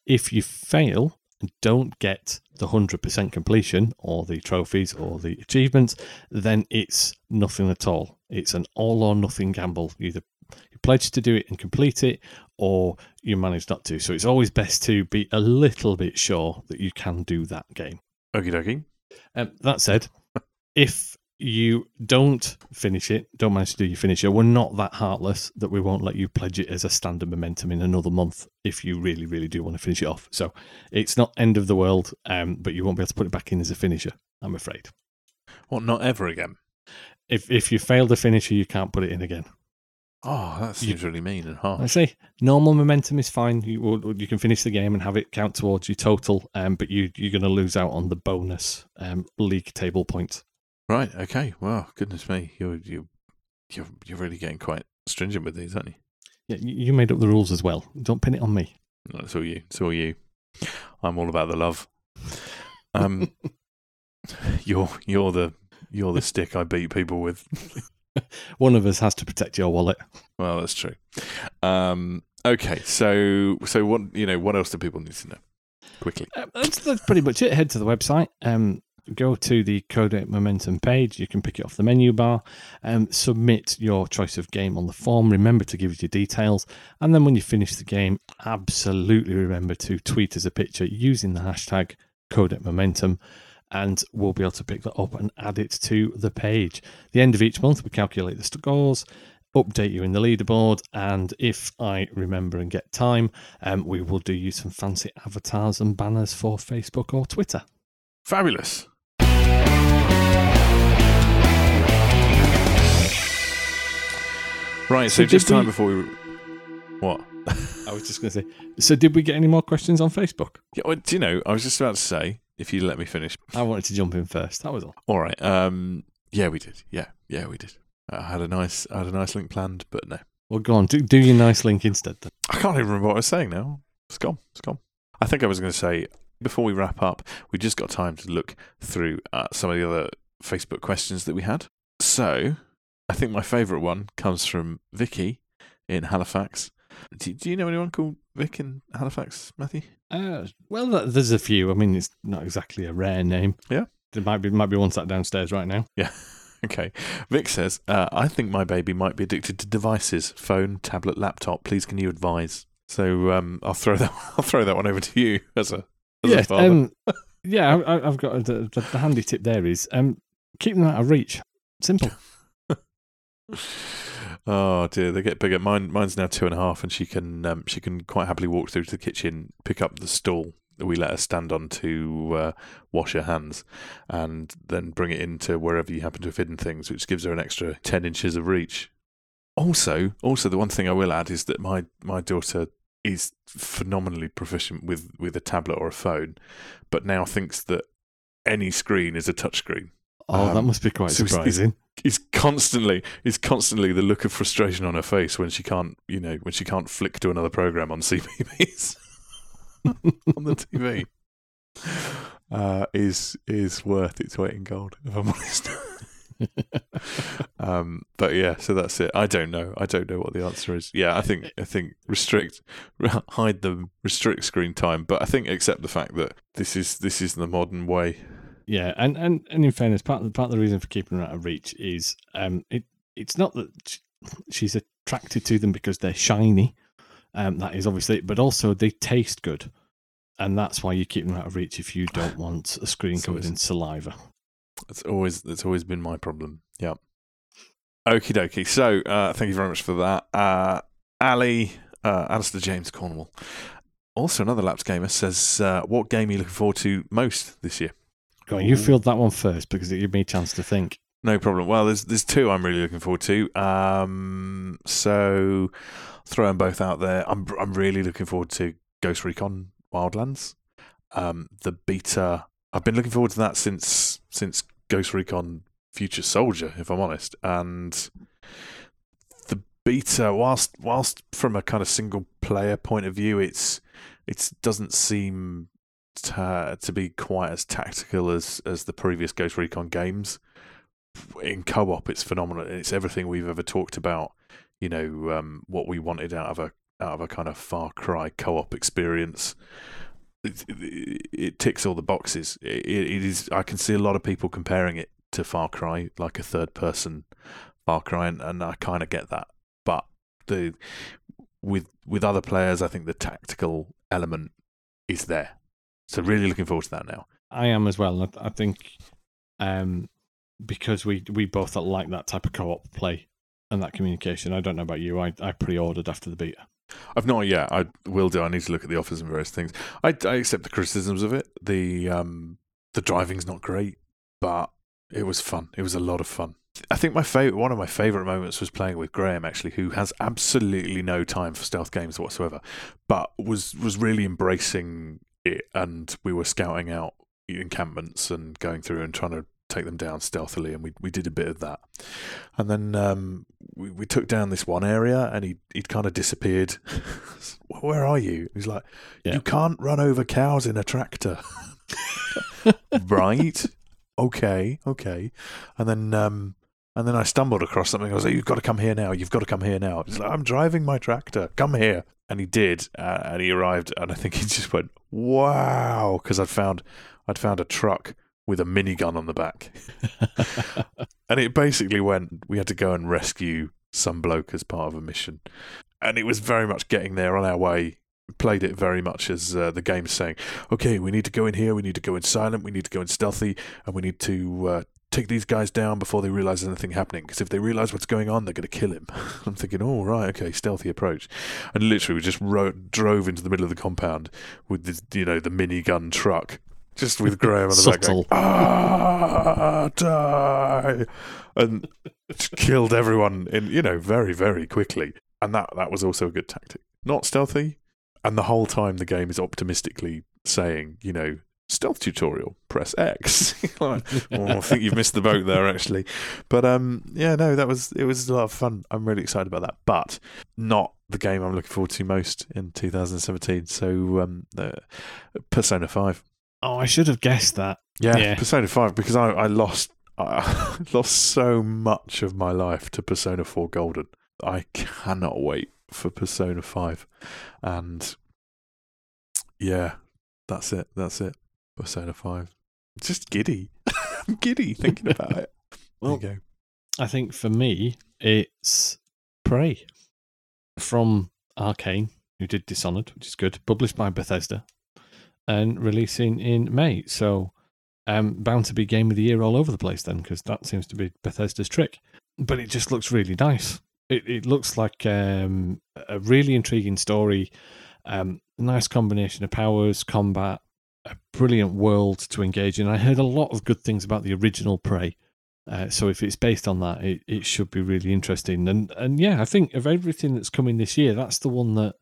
Speaker 2: If you fail and don't get the 100% completion or the trophies or the achievements, then it's nothing at all. It's an all or nothing gamble. Either you pledge to do it and complete it, or you manage not to. So it's always best to be a little bit sure that you can do that game.
Speaker 1: Okie dokie.
Speaker 2: Um, that said, if you don't finish it, don't manage to do your finisher, we're not that heartless that we won't let you pledge it as a standard momentum in another month if you really, really do want to finish it off. So it's not end of the world, um, but you won't be able to put it back in as a finisher, I'm afraid.
Speaker 1: What? Not ever again?
Speaker 2: If if you fail the finisher, you can't put it in again.
Speaker 1: Oh, that seems really mean and hard.
Speaker 2: I
Speaker 1: harsh.
Speaker 2: say normal momentum is fine. You you can finish the game and have it count towards your total, um, but you you're going to lose out on the bonus um, league table points.
Speaker 1: Right. Okay. Well, goodness me, you're you you're you're really getting quite stringent with these, aren't you?
Speaker 2: Yeah, you you made up the rules as well. Don't pin it on me.
Speaker 1: No, it's all you. It's all you. I'm all about the love. Um, you're you're the you're the stick I beat people with.
Speaker 2: One of us has to protect your wallet.
Speaker 1: Well, that's true. Um, okay, so so what you know? What else do people need to know? Quickly.
Speaker 2: Um, that's, that's pretty much it. Head to the website. Um, go to the Codec Momentum page. You can pick it off the menu bar. and submit your choice of game on the form. Remember to give us your details. And then when you finish the game, absolutely remember to tweet us a picture using the hashtag Codec Momentum. And we'll be able to pick that up and add it to the page. The end of each month, we calculate the scores, update you in the leaderboard, and if I remember and get time, um, we will do you some fancy avatars and banners for Facebook or Twitter.
Speaker 1: Fabulous. Right, so,
Speaker 2: So
Speaker 1: just time
Speaker 2: we-
Speaker 1: before we. What?
Speaker 2: I was just going to say. So, did we get any more questions on Facebook?
Speaker 1: Yeah, well, do you know? I was just about to say, if you let me finish.
Speaker 2: I wanted to jump in first. That was all.
Speaker 1: All right. Um. Yeah, we did. Yeah, yeah, we did. I had a nice, I had a nice link planned, but no,
Speaker 2: Well, go on. Do, do your nice link instead. Then.
Speaker 1: I can't even remember what I was saying now. It's gone. It's gone. I think I was going to say before we wrap up, we just got time to look through uh, some of the other Facebook questions that we had. So, I think my favourite one comes from Vicky in Halifax. Do, do you know anyone called Vic in Halifax, Matthew?
Speaker 2: Uh, well, there's a few. I mean, it's not exactly a rare name.
Speaker 1: Yeah.
Speaker 2: There might be might be one sat downstairs right now. Yeah.
Speaker 1: Okay. Vic says, uh, I think my baby might be addicted to devices, phone, tablet, laptop. Please, can you advise? So um, I'll throw that. I'll throw that one over to you as a as a father.
Speaker 2: um, yeah. I, I've got the, the, the handy tip. There is um, keep them out of reach. Simple.
Speaker 1: oh dear, they get bigger. Mine, mine's now two and a half, and she can um, she can quite happily walk through to the kitchen, pick up the stool that we let her stand on to uh, wash her hands, and then bring it into wherever you happen to have hidden things, which gives her an extra ten inches of reach. Also, also the one thing I will add is that my my daughter is phenomenally proficient with with a tablet or a phone, but now thinks that any screen is a touchscreen
Speaker 2: Oh, that
Speaker 1: Um,
Speaker 2: must be quite
Speaker 1: so it's-
Speaker 2: surprising.
Speaker 1: is constantly is constantly the look of frustration on her face when she can't you know when she can't flick to another program on CBeebies on the TV uh, is is worth its weight in gold if I'm honest. Um, but yeah, so that's it. I don't know. I don't know what the answer is. Yeah, I think I think restrict, hide them, restrict screen time. But I think accept the fact that this is this is the modern way.
Speaker 2: Yeah, and, and, and in fairness, part of, the, part of the reason for keeping her out of reach is um, it it's not that she's attracted to them because they're shiny. Um, that is obviously, but also they taste good, and that's why you keep them out of reach if you don't want a screen covered in saliva.
Speaker 1: It's always it's always been my problem. Yeah. Okie dokie. So uh, thank you very much for that, uh, Ali, uh, Alistair James Cornwall. Also, another Laps gamer says, uh, "What game are you looking forward to most this year?"
Speaker 2: Go on, you field that one first because it gave me a chance to think.
Speaker 1: No problem. Well, there's there's two I'm really looking forward to. Um, so throw them both out there. I'm I'm really looking forward to Ghost Recon Wildlands. Um, the beta. I've been looking forward to that since since Ghost Recon Future Soldier, if I'm honest. And the beta, whilst whilst from a kind of single player point of view, it's it doesn't seem to, to be quite as tactical as as the previous Ghost Recon games. In co-op it's phenomenal it's everything we've ever talked about you know um, what we wanted out of a out of a kind of far cry co-op experience. It, it, it ticks all the boxes. It, it is i can see a lot of people comparing it to far cry like a third person far cry and, and i kind of get that. But the with with other players i think the tactical element is there so really looking forward to that now
Speaker 2: I am as well. I, think um, because we we both like that type of co-op play and that communication. I don't know about you. I, I pre-ordered after the beta.
Speaker 1: I've not yet. I will do. I need to look at the offers and various things. I, I accept the criticisms of it. The um the driving's not great, but it was fun. It was a lot of fun. I think my favorite, one of my favorite moments was playing with Graham, actually, who has absolutely no time for stealth games whatsoever, but was was really embracing. And we were scouting out encampments and going through and trying to take them down stealthily, and we we did a bit of that. And then um, we we took down this one area, and he he'd kind of disappeared. Where are you? He's like,
Speaker 2: Yeah.
Speaker 1: you can't run over cows in a tractor, right? Okay, okay. And then um, and then I stumbled across something. I was like, you've got to come here now. You've got to come here now. He's like, I'm driving my tractor. Come here. And he did, uh, and he arrived, and I think he just went, "Wow!" Because I'd found, I'd found a truck with a minigun on the back, and it basically went. We had to go and rescue some bloke as part of a mission, and it was very much getting there on our way. Played it very much as uh, the game's saying, "Okay, we need to go in here. We need to go in silent. We need to go in stealthy, and we need to uh, take these guys down before they realize there's anything happening. Because if they realize what's going on, they're going to kill him." I'm thinking, "Oh right, okay, stealthy approach," and literally we just ro- drove into the middle of the compound with the, you know, the minigun truck. Just with Graham on the back, going, ah, die, and killed everyone in, you know, very, very quickly. And that that was also a good tactic. Not stealthy, and the whole time the game is optimistically saying, you know, stealth tutorial, press X. like, oh, I think you've missed the boat there, actually. But um, yeah, no, that was it was a lot of fun. I'm really excited about that, but not the game I'm looking forward to most in 2017. So um, uh, Persona 5.
Speaker 2: Oh, I should have guessed that.
Speaker 1: Yeah,
Speaker 2: Yeah.
Speaker 1: Persona 5 because I, I lost I lost so much of my life to Persona 4 Golden. I cannot wait for Persona 5. And yeah, that's it. That's it. Persona 5. Just giddy. I'm giddy thinking about it.
Speaker 2: Well,
Speaker 1: there you go.
Speaker 2: I think for me, it's Prey from Arkane, who did Dishonored, which is good, published by Bethesda and releasing in May. So, um, bound to be game of the year all over the place then, because that seems to be Bethesda's trick. But it just looks really nice. It, it looks like um, a really intriguing story, um, nice combination of powers, combat, a brilliant world to engage in. I heard a lot of good things about the original Prey. Uh, so if it's based on that, it, it should be really interesting. And and yeah, I think of everything that's coming this year, that's the one that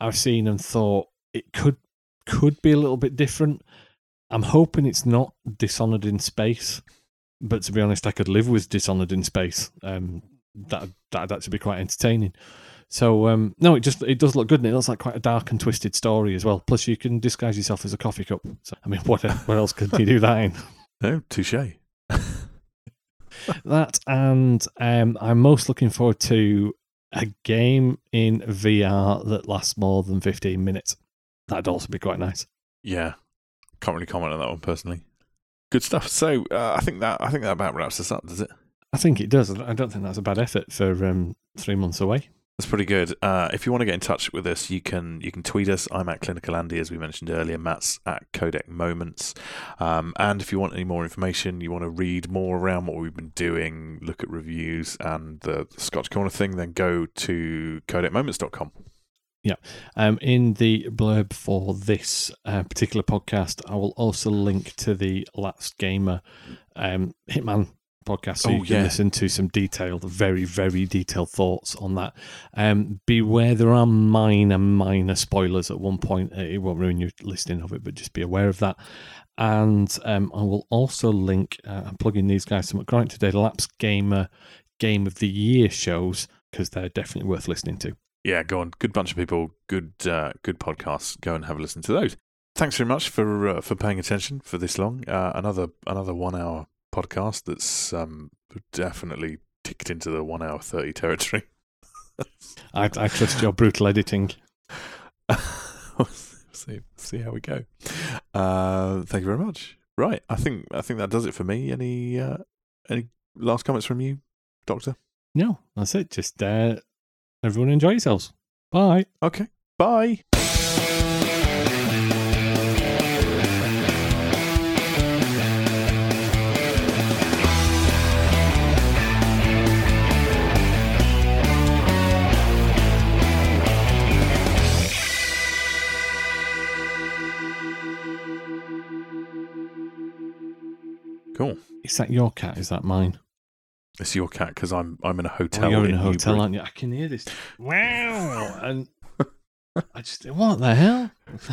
Speaker 2: I've seen and thought it could could be a little bit different. I'm hoping it's not Dishonored in space, but to be honest, I could live with Dishonored in space. Um, that that that should be quite entertaining. So um, no, it just it does look good, and it looks like quite a dark and twisted story as well. Plus, you can disguise yourself as a coffee cup. So I mean, what what else could you do that in?
Speaker 1: No, touche.
Speaker 2: that and um, I'm most looking forward to a game in VR that lasts more than 15 minutes. That'd also be quite nice.
Speaker 1: Yeah, can't really comment on that one personally. Good stuff. So uh, I think that I think that about wraps us up, does it?
Speaker 2: I think it does. I don't think that's a bad effort for um, three months away.
Speaker 1: That's pretty good. Uh, if you want to get in touch with us, you can you can tweet us. I'm at Clinical Andy, as we mentioned earlier. Matt's at Codec Moments. Um, and if you want any more information, you want to read more around what we've been doing, look at reviews and the Scotch Corner thing, then go to codecmoments.com. Yeah.
Speaker 2: Um, in the blurb for this uh, particular podcast, I will also link to the Last Gamer um, Hitman podcast, so
Speaker 1: Oh,
Speaker 2: you can
Speaker 1: yeah.
Speaker 2: listen to some detailed, very, very detailed thoughts on that. Um, beware, there are minor, minor spoilers at one point. Uh, It won't ruin your listening of it, but just be aware of that. And um, I will also link, uh, I'm plugging these guys some right today, Lapse Gamer Game of the Year shows, because they're definitely worth listening to.
Speaker 1: Yeah, go on. Good bunch of people. Good uh, good podcasts. Go and have a listen to those. Thanks very much for uh, for paying attention for this long. Uh, another another one hour podcast that's um, definitely ticked into the one hour thirty territory.
Speaker 2: I, I trust your brutal editing.
Speaker 1: see see how we go. Uh, thank you very much. Right, I think I think that does it for me. Any uh, any last comments from you, Doctor?
Speaker 2: No, that's it. Just uh, everyone enjoy yourselves. Bye.
Speaker 1: Okay, bye.
Speaker 2: Is that your cat? Is that mine?
Speaker 1: It's your cat because I'm I'm in a
Speaker 2: Oh,
Speaker 1: hotel.
Speaker 2: you're in a
Speaker 1: Newbury.
Speaker 2: hotel, aren't you? I can hear this. Wow. And I just, what the hell?